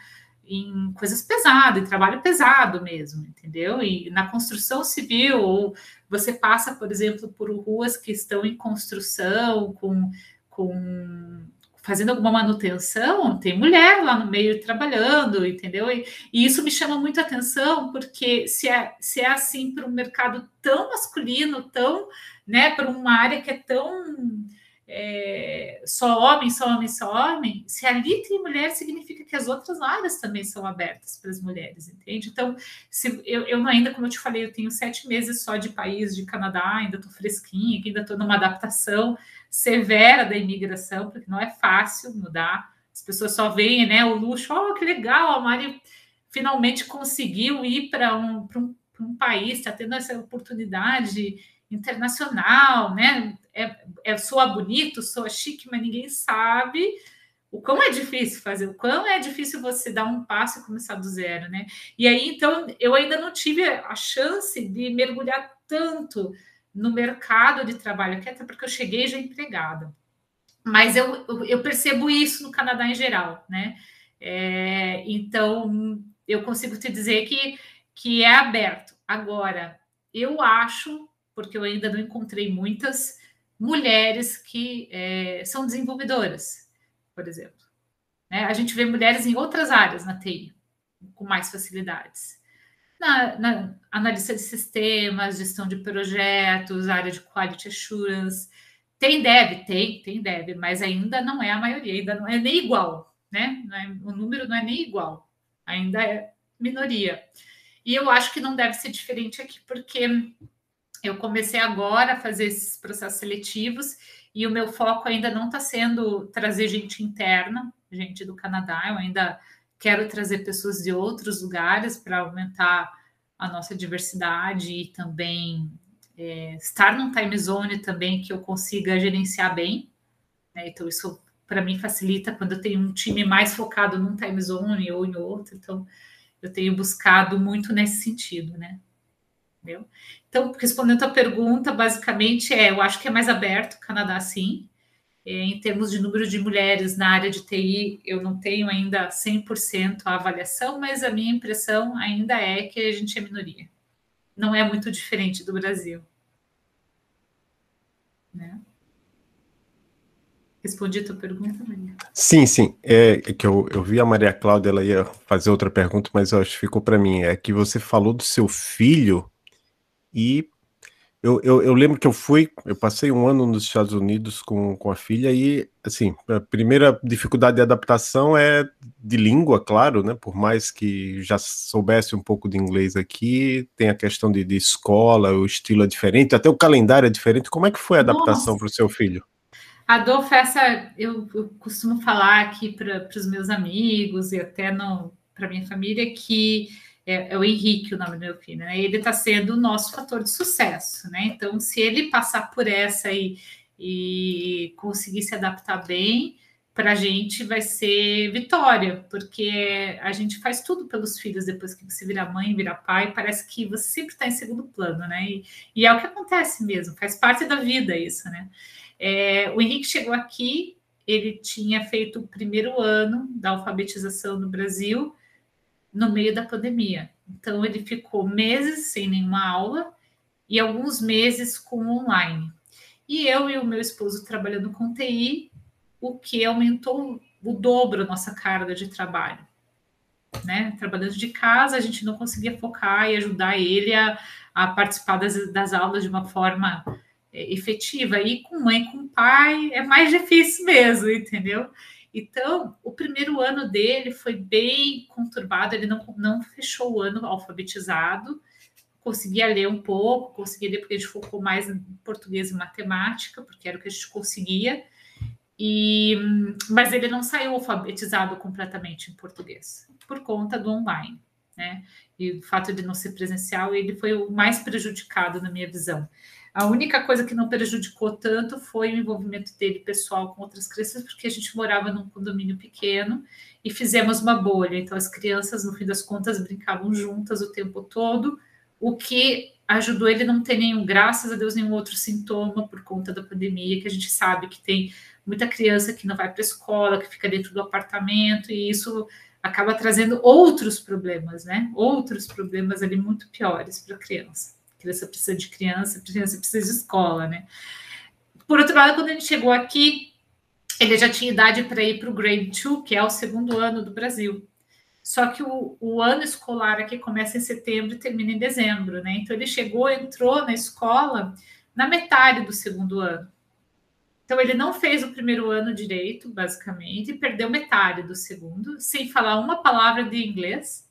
em coisas pesadas, em trabalho pesado mesmo, entendeu? E na construção civil, ou você passa, por exemplo, por ruas que estão em construção, com, com fazendo alguma manutenção, tem mulher lá no meio trabalhando, entendeu? E, e isso me chama muito atenção, porque se é, se é assim para um mercado tão masculino, tão, né, para uma área que é tão é, só homem, só homem, só homem, se ali tem mulher, significa que as outras áreas também são abertas para as mulheres, entende? Então, se eu, eu ainda, como eu te falei, eu tenho sete meses só de país, de Canadá, ainda estou fresquinha, ainda estou numa adaptação severa da imigração, porque não é fácil mudar. As pessoas só veem né, o luxo, oh, que legal, a Mari finalmente conseguiu ir para um, um, um país, está tendo essa oportunidade internacional, né? É, é, soa bonito, soa chique, mas ninguém sabe o quão é difícil fazer, o quão é difícil você dar um passo e começar do zero, né? E aí, então, eu ainda não tive a chance de mergulhar tanto no mercado de trabalho até porque eu cheguei já empregada. Mas eu, eu percebo isso no Canadá em geral, né? É, então, eu consigo te dizer que, que é aberto. Agora, eu acho, porque eu ainda não encontrei muitas mulheres que é, são desenvolvedoras, por exemplo. Né? A gente vê mulheres em outras áreas na TI, com mais facilidades. Na, na analista de sistemas, gestão de projetos, área de quality assurance. Tem dev, tem, tem dev, mas ainda não é a maioria, ainda não é nem igual, né? É, o número não é nem igual, ainda é minoria. E eu acho que não deve ser diferente aqui, porque eu comecei agora a fazer esses processos seletivos e o meu foco ainda não está sendo trazer gente interna, gente do Canadá, eu ainda quero trazer pessoas de outros lugares para aumentar a nossa diversidade e também é, estar num time zone também que eu consiga gerenciar bem. Né? Então, isso para mim facilita quando eu tenho um time mais focado num time zone ou em outro. Então, eu tenho buscado muito nesse sentido, né? Entendeu? Então, respondendo a pergunta, basicamente é, eu acho que é mais aberto o Canadá, sim. É, em termos de número de mulheres na área de TI, eu não tenho ainda 100% a avaliação, mas a minha impressão ainda é que a gente é minoria. Não é muito diferente do Brasil. Né? Respondi a tua pergunta, Maria? Sim, sim. É, é que eu, eu vi a Maria Cláudia, ela ia fazer outra pergunta, mas eu acho que ficou para mim. É que você falou do seu filho e eu, eu, eu, lembro que eu fui, eu passei um ano nos Estados Unidos com, com a filha e, assim, a primeira dificuldade de adaptação é de língua, claro, né? Por mais que já soubesse um pouco de inglês aqui, tem a questão de, de escola, o estilo é diferente, até o calendário é diferente. Como é que foi a adaptação para o seu filho? Adolfo, essa eu, eu costumo falar aqui para os meus amigos e até para minha família que é, é, o Henrique, o nome do meu filho, né? Ele está sendo o nosso fator de sucesso, né? Então, se ele passar por essa e, e conseguir se adaptar bem, para a gente vai ser vitória, porque a gente faz tudo pelos filhos depois que você vira mãe, vira pai, parece que você sempre está em segundo plano, né? E, e, é o que acontece mesmo, faz parte da vida isso, né? É, o Henrique chegou aqui, ele tinha feito o primeiro ano da alfabetização no Brasil, no meio da pandemia. Então, ele ficou meses sem nenhuma aula e alguns meses com online. E eu e o meu esposo trabalhando com TI, o que aumentou o dobro a nossa carga de trabalho. Né? Trabalhando de casa, a gente não conseguia focar e ajudar ele a, a participar das, das aulas de uma forma é, efetiva. E com mãe, com pai, é mais difícil mesmo, entendeu? Então, o primeiro ano dele foi bem conturbado, ele não, não fechou o ano alfabetizado, conseguia ler um pouco, conseguia ler porque a gente focou mais em português e matemática, porque era o que a gente conseguia, e, mas ele não saiu alfabetizado completamente em português, por conta do online, né? E o fato de não ser presencial, ele foi o mais prejudicado na minha visão. A única coisa que não prejudicou tanto foi o envolvimento dele pessoal com outras crianças, porque a gente morava num condomínio pequeno e fizemos uma bolha. Então, as crianças, no fim das contas, brincavam juntas o tempo todo, o que ajudou ele não ter nenhum, graças a Deus, nenhum outro sintoma por conta da pandemia, que a gente sabe que tem muita criança que não vai para a escola, que fica dentro do apartamento, e isso acaba trazendo outros problemas, né? Outros problemas ali muito piores para a criança criança precisa de criança, criança precisa de escola, né? Por outro lado, quando gente chegou aqui, ele já tinha idade para ir para o Grade 2, que é o segundo ano do Brasil. Só que o, o, ano escolar aqui começa em setembro e termina em dezembro, né? Então ele chegou, entrou na escola na metade do segundo ano. Então ele não fez o primeiro ano direito, basicamente, e perdeu metade do segundo, sem falar uma palavra de inglês,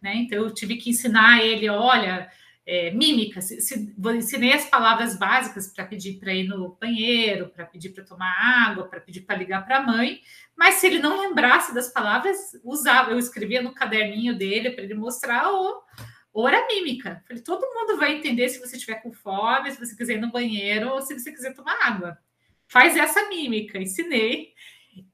né? Então eu tive que ensinar ele, olha, é, mímica, se, se, ensinei as palavras básicas para pedir para ir no banheiro, para pedir para tomar água, para pedir para ligar para a mãe, mas se ele não lembrasse das palavras, usava, eu escrevia no caderninho dele para ele mostrar ou, ou era mímica. Falei, todo mundo vai entender se você estiver com fome, se você quiser ir no banheiro ou se você quiser tomar água. Faz essa mímica, ensinei.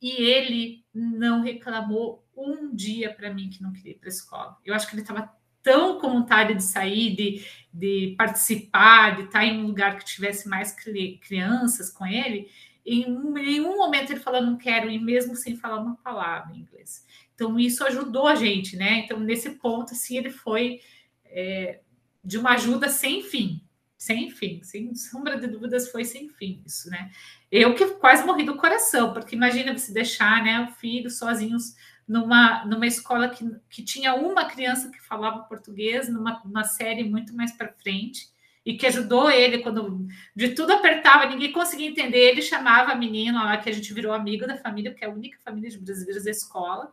E ele não reclamou um dia para mim que não queria ir para a escola. Eu acho que ele estava tão com vontade de sair, de, de participar, de estar em um lugar que tivesse mais crianças com ele, em nenhum momento ele falou não quero ir, mesmo sem falar uma palavra em inglês. Então, isso ajudou a gente, né? Então, nesse ponto, assim, ele foi é, de uma ajuda sem fim, sem fim, sem sombra de dúvidas, foi sem fim isso, né? Eu que quase morri do coração, porque imagina você deixar, né, o filho sozinhos numa, numa escola que, que tinha uma criança que falava português, numa, numa série muito mais para frente, e que ajudou ele quando de tudo apertava, ninguém conseguia entender. Ele chamava a menina lá, que a gente virou amigo da família, porque é a única família de brasileiros da escola,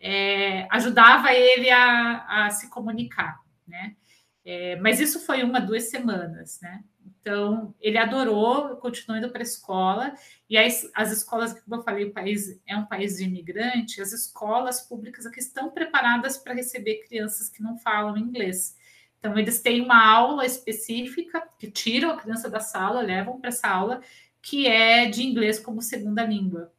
é, ajudava ele a, a, se comunicar, né? É, mas isso foi uma, duas semanas, né? Então, ele adorou, continuou indo para a escola, e as, as escolas, como eu falei, o país é um país de imigrante, as escolas públicas aqui estão preparadas para receber crianças que não falam inglês. Então, eles têm uma aula específica que tiram a criança da sala, levam para essa aula, que é de inglês como segunda língua.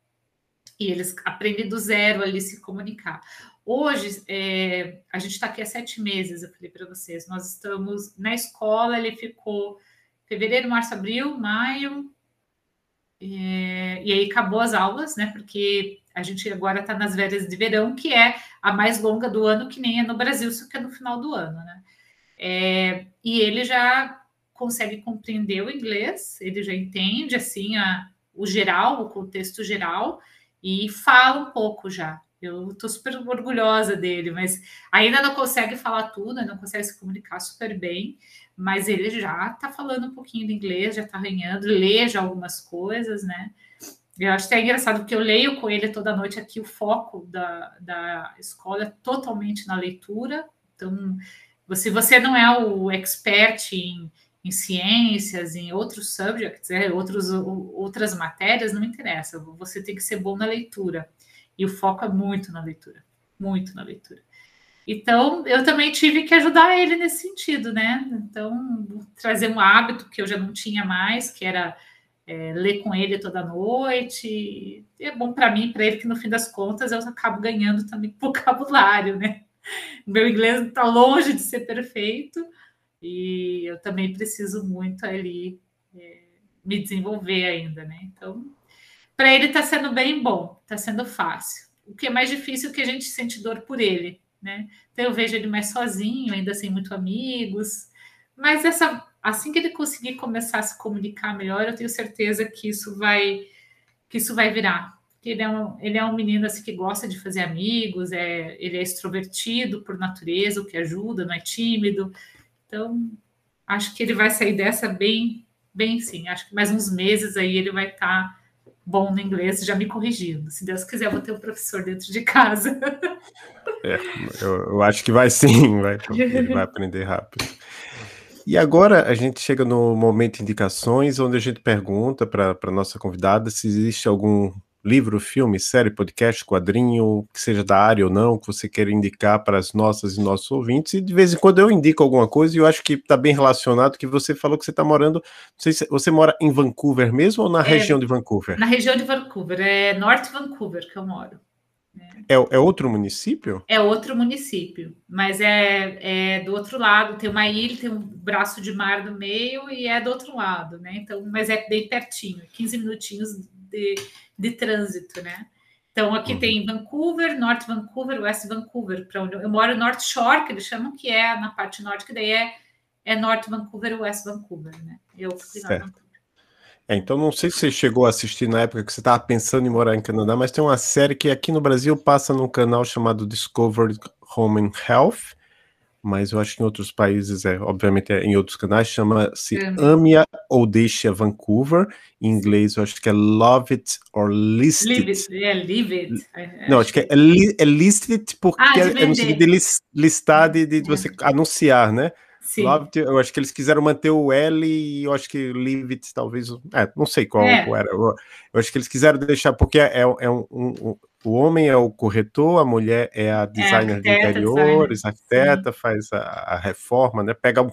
E eles aprendem do zero ali se comunicar. Hoje, é, a gente está aqui há sete meses, eu falei para vocês. Nós estamos na escola, ele ficou fevereiro, março, abril, maio. É, e aí acabou as aulas, né? Porque a gente agora está nas férias de verão, que é a mais longa do ano, que nem é no Brasil, só que é no final do ano, né? É, e ele já consegue compreender o inglês, ele já entende assim a, o geral, o contexto geral, e fala um pouco já. Eu estou super orgulhosa dele, mas ainda não consegue falar tudo, não consegue se comunicar super bem, mas ele já está falando um pouquinho de inglês, já está arranhando, lê já algumas coisas, né? Eu acho até engraçado, porque eu leio com ele toda noite aqui, o foco da, da escola é totalmente na leitura. Então, se você não é o expert em, em ciências, em outros subjects, é, outros, outras matérias, não interessa. Você tem que ser bom na leitura. E o foco é muito na leitura, muito na leitura. Então, eu também tive que ajudar ele nesse sentido, né? Então, trazer um hábito que eu já não tinha mais, que era é, ler com ele toda noite. É bom para mim, para ele, que no fim das contas eu acabo ganhando também vocabulário, né? Meu inglês está longe de ser perfeito e eu também preciso muito ali é, me desenvolver ainda, né? Então, para ele está sendo bem bom, está sendo fácil. O que é mais difícil é que a gente sente dor por ele, né? Então eu vejo ele mais sozinho, ainda sem muito amigos. Mas essa, assim que ele conseguir começar a se comunicar melhor, eu tenho certeza que isso vai que isso vai virar. Ele é um, ele é um menino assim, que gosta de fazer amigos, é, ele é extrovertido por natureza, o que ajuda, não é tímido. Então, acho que ele vai sair dessa bem, bem sim. Acho que mais uns meses aí ele vai estar tá bom no inglês, já me corrigindo. Se Deus quiser, vou ter um professor dentro de casa. É, eu, eu, acho que vai sim, vai, ele vai aprender rápido. E agora a gente chega no momento indicações, onde a gente pergunta para a nossa convidada se existe algum livro, filme, série, podcast, quadrinho, que seja da área ou não, que você queira indicar para as nossas e nossos ouvintes. E de vez em quando eu indico alguma coisa e eu acho que está bem relacionado, que você falou que você está morando, não sei se você mora em Vancouver mesmo ou na é, região de Vancouver? Na região de Vancouver, é North Vancouver que eu moro. É, é outro município? É outro município, mas é, é do outro lado, tem uma ilha, tem um braço de mar no meio e é do outro lado, né? Então, mas é bem pertinho, 15 minutinhos de, de trânsito, né? Então, aqui uhum. tem Vancouver, North Vancouver, West Vancouver, para onde eu moro, North Shore, que eles chamam que é na parte norte, que daí é, é North Vancouver West Vancouver, né? Eu fui lá é, então não sei se você chegou a assistir na época que você estava pensando em morar em Canadá, mas tem uma série que aqui no Brasil passa num canal chamado Discovery Home and Health, mas eu acho que em outros países, é, obviamente é em outros canais, chama-se é. Amia ou Deixa Vancouver. Em inglês, eu acho que é Love It or List It. It. É, Leave It. Não, acho que é, li, é List It porque ah, é, é no sentido de listar, de, de você anunciar, né? Sim. Love It, eu acho que eles quiseram manter o L e eu acho que Leave It talvez. É, não sei qual, qual era. Eu, eu, acho que eles quiseram deixar, porque é, é um, um o homem é o corretor, a mulher é a designer é, de interiores, designer. arquiteta, Sim. faz a, a, reforma, né? Pega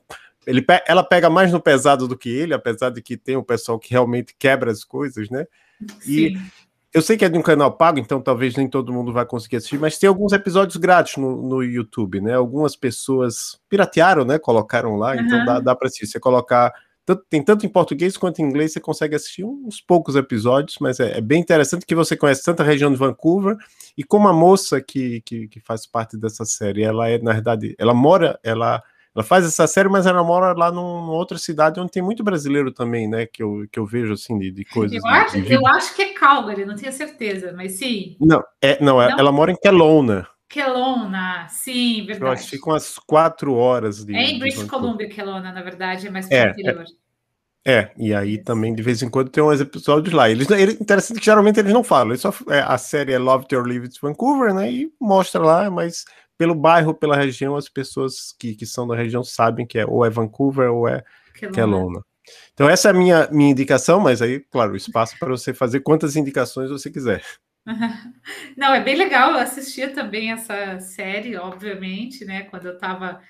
ele, ela pega mais no pesado do que ele, apesar de que tem o pessoal que realmente quebra as coisas, né? E Sim. eu sei que é de um canal pago, então talvez nem todo mundo vai conseguir assistir, mas tem alguns episódios grátis no, no YouTube, né? Algumas pessoas piratearam, né? Colocaram lá, uhum. então dá, dá para assistir. Você colocar tem tanto em português quanto em inglês, você consegue assistir uns poucos episódios, mas é, é, bem interessante que você conhece tanta região de Vancouver, e como a moça que, que, que, faz parte dessa série, ela é, na verdade, ela mora, ela, ela faz essa série, mas ela mora lá numa outra cidade onde tem muito brasileiro também, né, que eu, que eu vejo, assim, de, de coisas. Eu, acho, de eu acho que é Calgary, não tenho certeza, mas sim. Não, é, não, é, não. ela mora em Kelowna. Kelowna, sim, verdade. Eu acho que ficam umas quatro horas de. É em British Columbia, Kelowna, na verdade, é mais para o é, interior. É, é, e aí também de vez em quando tem uns episódios lá. Eles, ele, interessante que geralmente eles não falam. Eles só, é, a série é Love to Live It Vancouver, né? E mostra lá, mas pelo bairro, pela região, as pessoas que, que são da região sabem que é ou é Vancouver ou é Kelowna. Kelowna. Então essa é a minha, minha indicação, mas aí, claro, espaço para você fazer quantas indicações você quiser. Não, é bem legal. Eu assistia também essa série, obviamente, né? Quando eu estava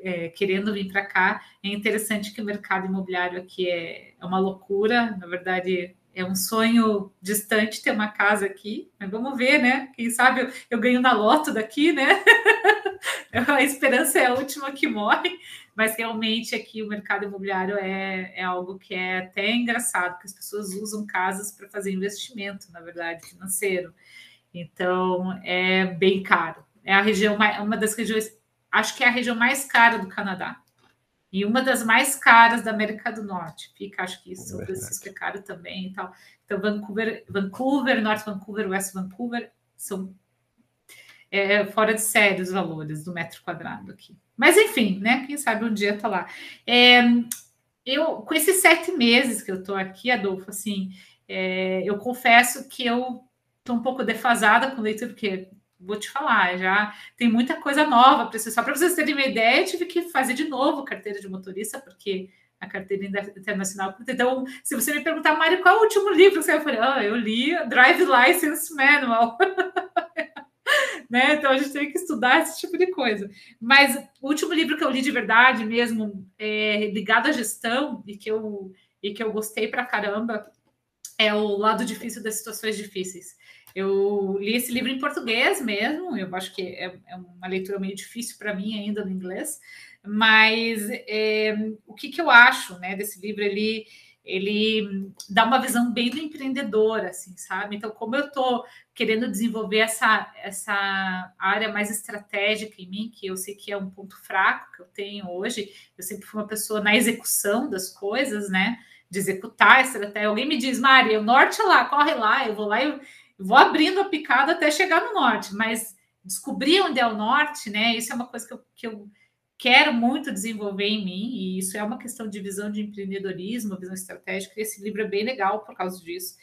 é, querendo vir para cá. É interessante que o mercado imobiliário aqui é, é uma loucura. Na verdade, é um sonho distante ter uma casa aqui, mas vamos ver, né? Quem sabe eu, eu ganho na loto daqui, né? a esperança é a última que morre, mas realmente aqui o mercado imobiliário é, é algo que é até engraçado, que as pessoas usam casas para fazer investimento, na verdade, financeiro. Então é bem caro. É a região, uma das regiões, acho que é a região mais cara do Canadá e uma das mais caras da América do Norte. Fica, acho que São Francisco é caro também e tal. Então, Vancouver, Vancouver, North Vancouver, West Vancouver são é, fora de série os valores do metro quadrado aqui. Mas enfim, né? Quem sabe um dia tá lá. É, eu, com esses sete meses que eu tô aqui, Adolfo, assim, é, eu confesso que eu tô um pouco defasada com leitura, porque vou te falar, já tem muita coisa nova para Só para vocês terem uma ideia, eu tive que fazer de novo carteira de motorista, porque a carteira internacional. Então, se você me perguntar, Mário, qual é o último livro que você vai falar? Ah, eu li Drive License Manual. né? Então a gente tem que estudar esse tipo de coisa. Mas o último livro que eu li de verdade mesmo, é, ligado à gestão, e que eu, e que eu gostei pra caramba, é o lado difícil das situações difíceis. Eu li esse livro em português mesmo, eu acho que é, é uma leitura meio difícil para mim ainda no inglês, mas é, o que, que eu acho né, desse livro? Ele, ele dá uma visão bem do empreendedor, assim, sabe? Então, como eu estou querendo desenvolver essa, essa área mais estratégica em mim, que eu sei que é um ponto fraco que eu tenho hoje, eu sempre fui uma pessoa na execução das coisas, né? De executar a estratégia. Alguém me diz, Mari, o norte lá, corre lá, eu vou lá e vou abrindo a picada até chegar no norte, mas descobrir onde é o norte, né? Isso é uma coisa que eu, que eu quero muito desenvolver em mim, e isso é uma questão de visão de empreendedorismo, visão estratégica, e esse livro é bem legal por causa disso.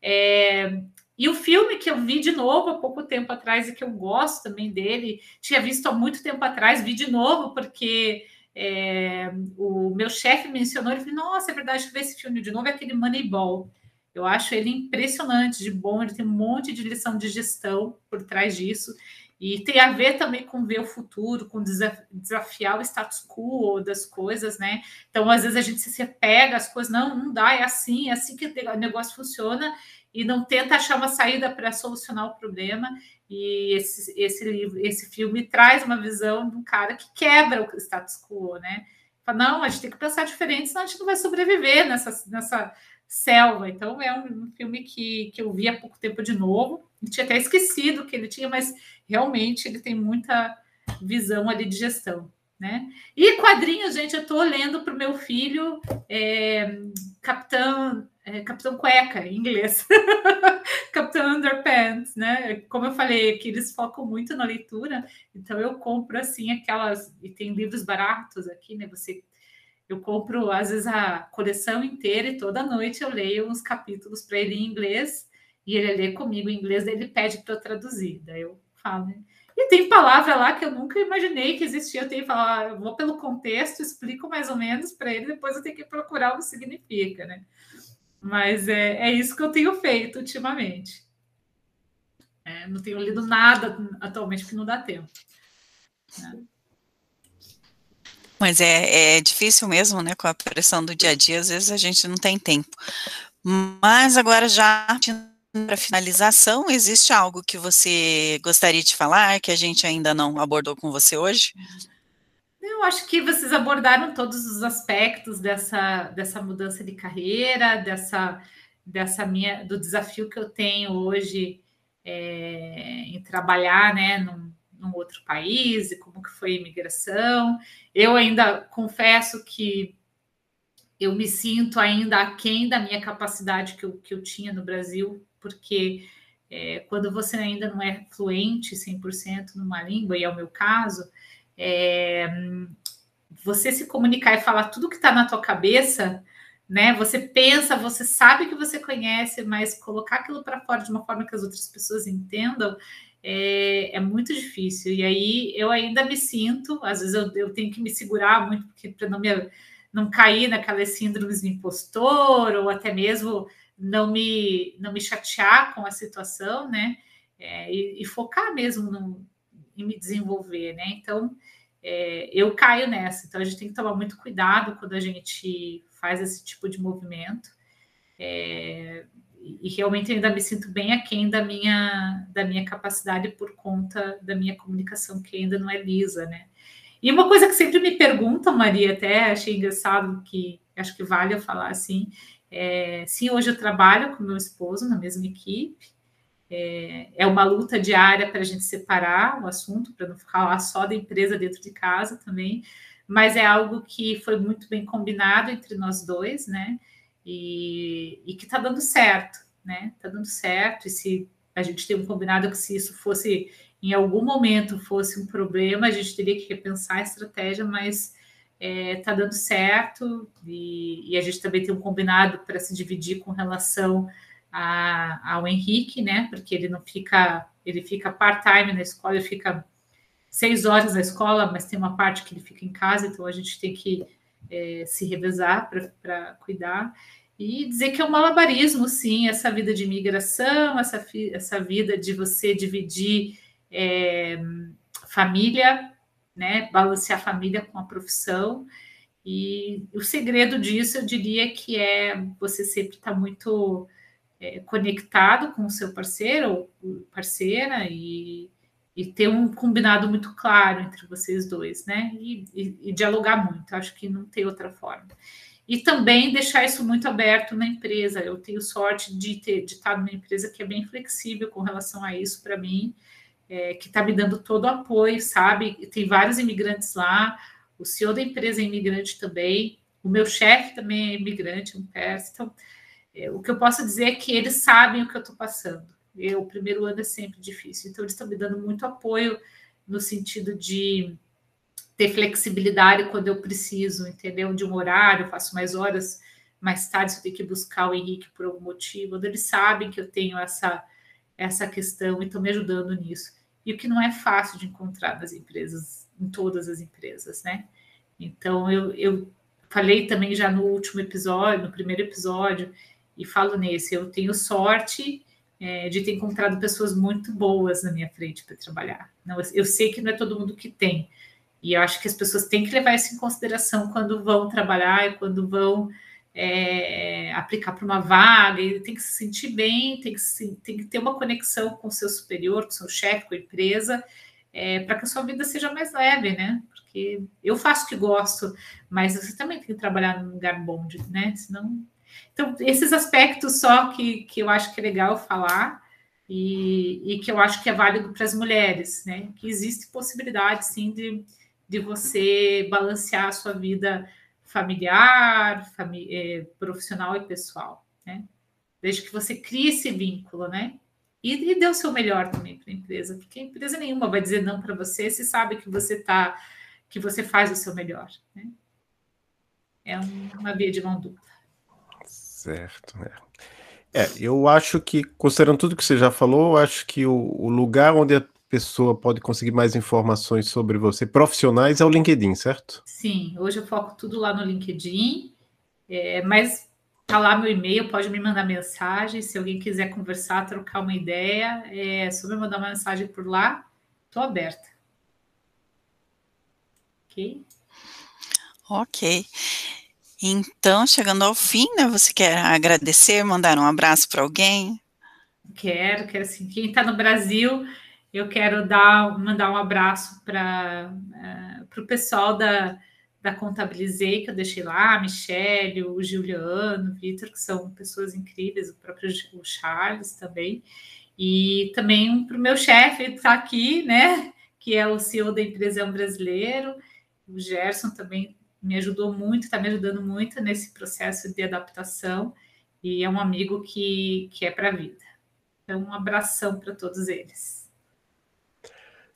É, e o filme que eu vi de novo há pouco tempo atrás e que eu gosto também dele, tinha visto há muito tempo atrás, vi de novo porque é, o meu chefe mencionou, ele falou, nossa, é verdade, deixa eu ver esse filme de novo, é aquele Moneyball. Eu acho ele impressionante de bom, ele tem um monte de lição de gestão por trás disso. E tem a ver também com ver o futuro, com desafiar o status quo das coisas, né? Então, às vezes a gente se pega as coisas, não, não dá, é assim, é assim que o negócio funciona, e não tenta achar uma saída para solucionar o problema. E esse, esse livro, esse filme traz uma visão de um cara que quebra o status quo, né? Fala, não, a gente tem que pensar diferente, senão a gente não vai sobreviver nessa, nessa Selva. Então, é um filme que, que eu vi há pouco tempo de novo. Eu tinha até esquecido que ele tinha, mas realmente ele tem muita visão ali de gestão. Né? E quadrinhos, gente, eu estou lendo para o meu filho é, Capitão, é, Capitão Cueca, em inglês. Capitão Underpants, né? Como eu falei, que eles focam muito na leitura, então eu compro assim aquelas. E tem livros baratos aqui, né? Você eu compro, às vezes, a coleção inteira e toda noite eu leio uns capítulos para ele em inglês e ele lê comigo em inglês, ele pede para eu traduzir. Daí eu falo, né? E tem palavra lá que eu nunca imaginei que existia. Eu tenho que falar, eu vou pelo contexto, explico mais ou menos para ele, depois eu tenho que procurar o que significa, né? Mas é, é isso que eu tenho feito ultimamente. É, não tenho lido nada atualmente porque não dá tempo. Né? Mas é, é difícil mesmo, né? Com a pressão do dia a dia, às vezes a gente não tem tempo. Mas agora já para finalização, existe algo que você gostaria de falar que a gente ainda não abordou com você hoje? Eu acho que vocês abordaram todos os aspectos dessa, dessa mudança de carreira, dessa, dessa minha, do desafio que eu tenho hoje é, em trabalhar, né, num, num outro país e como que foi a imigração. Eu ainda confesso que eu me sinto ainda aquém da minha capacidade que eu, que eu tinha no Brasil, porque é, quando você ainda não é fluente 100% numa língua, e é o meu caso, é, você se comunicar e falar tudo que está na tua cabeça, né? Você pensa, você sabe que você conhece, mas colocar aquilo para fora de uma forma que as outras pessoas entendam é, é, muito difícil. E aí eu ainda me sinto, às vezes eu, eu tenho que me segurar muito para não me não cair naquelas síndromes de impostor ou até mesmo não me não me chatear com a situação, né? É, e, e, focar mesmo no, em me desenvolver, né? Então é, eu caio nessa. Então a gente tem que tomar muito cuidado quando a gente faz esse tipo de movimento. E realmente ainda me sinto bem aquém da minha da minha capacidade por conta da minha comunicação que ainda não é lisa, né? E uma coisa que sempre me perguntam, Maria, até achei engraçado que acho que vale eu falar assim, é, sim, hoje eu trabalho com meu esposo na mesma equipe. É, é uma luta diária para a gente separar o assunto, para não falar só da empresa dentro de casa também, mas é algo que foi muito bem combinado entre nós dois, né? E, e que está dando certo, né? Está dando certo. E se a gente tem um combinado que se isso fosse em algum momento fosse um problema, a gente teria que repensar a estratégia, mas está é, tá dando certo e, e, a gente também tem um combinado para se dividir com relação a, ao Henrique, né? Porque ele não fica, ele fica part-time na escola, ele fica seis horas na escola, mas tem uma parte que ele fica em casa, então a gente tem que é, se revezar para cuidar. E dizer que é um malabarismo, sim, essa vida de imigração, essa, essa vida de você dividir é, família, né, balancear a família com a profissão. E o segredo disso, eu diria que é você sempre estar tá muito é, conectado com o seu parceiro ou parceira e, e, ter um combinado muito claro entre vocês dois, né? E, e, e dialogar muito, acho que não tem outra forma. E também deixar isso muito aberto na empresa. Eu tenho sorte de, ter, de estar numa empresa que é bem flexível com relação a isso para mim é, que está me dando todo o apoio, sabe? Tem vários imigrantes lá, o CEO da empresa é imigrante também, o meu chefe também é imigrante, um persa. Então, é, o que eu posso dizer é que eles sabem o que eu estou passando. O primeiro ano é sempre difícil, então eles estão me dando muito apoio no sentido de ter flexibilidade quando eu preciso, entendeu? De um horário, eu faço mais horas mais tarde, se eu tenho que buscar o Henrique por algum motivo, quando eles sabem que eu tenho essa, essa questão e estão me ajudando nisso e o que não é fácil de encontrar nas empresas, em todas as empresas, né? Então, eu, eu falei também já no último episódio, no primeiro episódio, e falo nesse, eu tenho sorte é, de ter encontrado pessoas muito boas na minha frente para trabalhar. Não, eu sei que não é todo mundo que tem, e eu acho que as pessoas têm que levar isso em consideração quando vão trabalhar e quando vão é, aplicar para uma vaga, ele tem que se sentir bem, tem que, se, tem que ter uma conexão com o seu superior, com o seu chefe, com a empresa, é, para que a sua vida seja mais leve, né? Porque eu faço o que gosto, mas você também tem que trabalhar num lugar bom, né? Senão. Então, esses aspectos só que, que eu acho que é legal falar e, e que eu acho que é válido para as mulheres, né? Que existe possibilidade, sim, de, de você balancear a sua vida familiar, fami é, profissional e pessoal, né? Desde que você crie esse vínculo, né? E, e dê o seu melhor também para a empresa, porque empresa nenhuma vai dizer não para você se sabe que você tá, que você faz o seu melhor, né? É uma via de mão dupla. Certo, é. É, eu acho que, considerando tudo que você já falou, eu acho que o, o lugar onde a pessoa pode conseguir mais informações sobre você profissionais é o LinkedIn, certo? Sim, hoje eu foco tudo lá no LinkedIn, é, mas tá lá meu e-mail, pode me mandar mensagem, se alguém quiser conversar, trocar uma ideia, é só me mandar uma mensagem por lá, estou aberta. Ok? Ok. Então, chegando ao fim, né? Você quer agradecer, mandar um abraço para alguém? Quero, quero sim. Quem está no Brasil, eu quero dar, mandar um abraço para uh, para o pessoal da, da Contabilizei, que eu deixei lá, a Michelle, o Juliano, o Vitor, que são pessoas incríveis, o próprio o Charles também. E também para o meu chefe que está aqui, né? Que é o CEO da empresa brasileiro. O Gerson também me ajudou muito, está me ajudando muito nesse processo de adaptação. E é um amigo que, que é para a vida. Então, um abração para todos eles.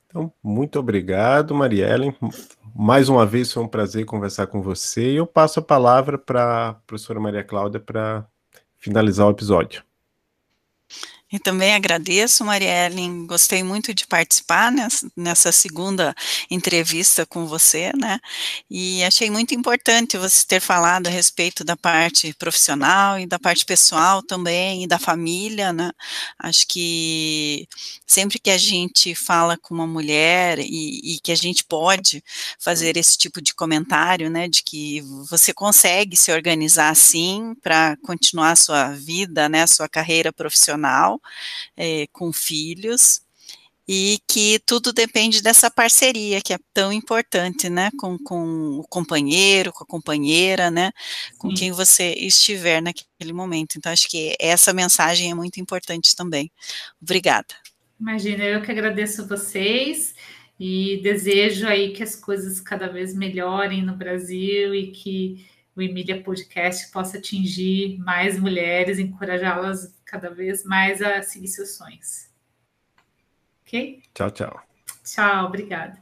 Então, muito obrigado, Mariellen. Mais uma vez foi um prazer conversar com você. E eu passo a palavra para a professora Maria Cláudia para finalizar o episódio. E também agradeço, Mariellen, gostei muito de participar nessa, nessa, segunda entrevista com você, né? E achei muito importante você ter falado a respeito da parte profissional e da parte pessoal também, e da família, né? Acho que sempre que a gente fala com uma mulher e, e que a gente pode fazer esse tipo de comentário, né? De que você consegue se organizar assim para continuar a sua vida, né? A sua carreira profissional é, com filhos, e que tudo depende dessa parceria que é tão importante, né, com, com o companheiro, com a companheira, né, com Sim. quem você estiver naquele momento. Então, acho que essa mensagem é muito importante também. Obrigada. Imagina, eu que agradeço vocês e desejo aí que as coisas cada vez melhorem no Brasil e que o Emília Podcast possa atingir mais mulheres, encorajá-las cada vez mais a seguir seus sonhos. Ok? Tchau, tchau. Tchau, obrigada.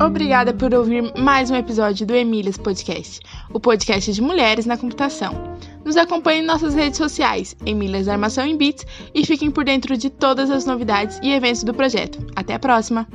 Obrigada por ouvir mais um episódio do Emílias Podcast, o podcast de mulheres na computação. Nos acompanhe em nossas redes sociais, Emílias Armação em Bits, e fiquem por dentro de todas as novidades e eventos do projeto. Até a próxima!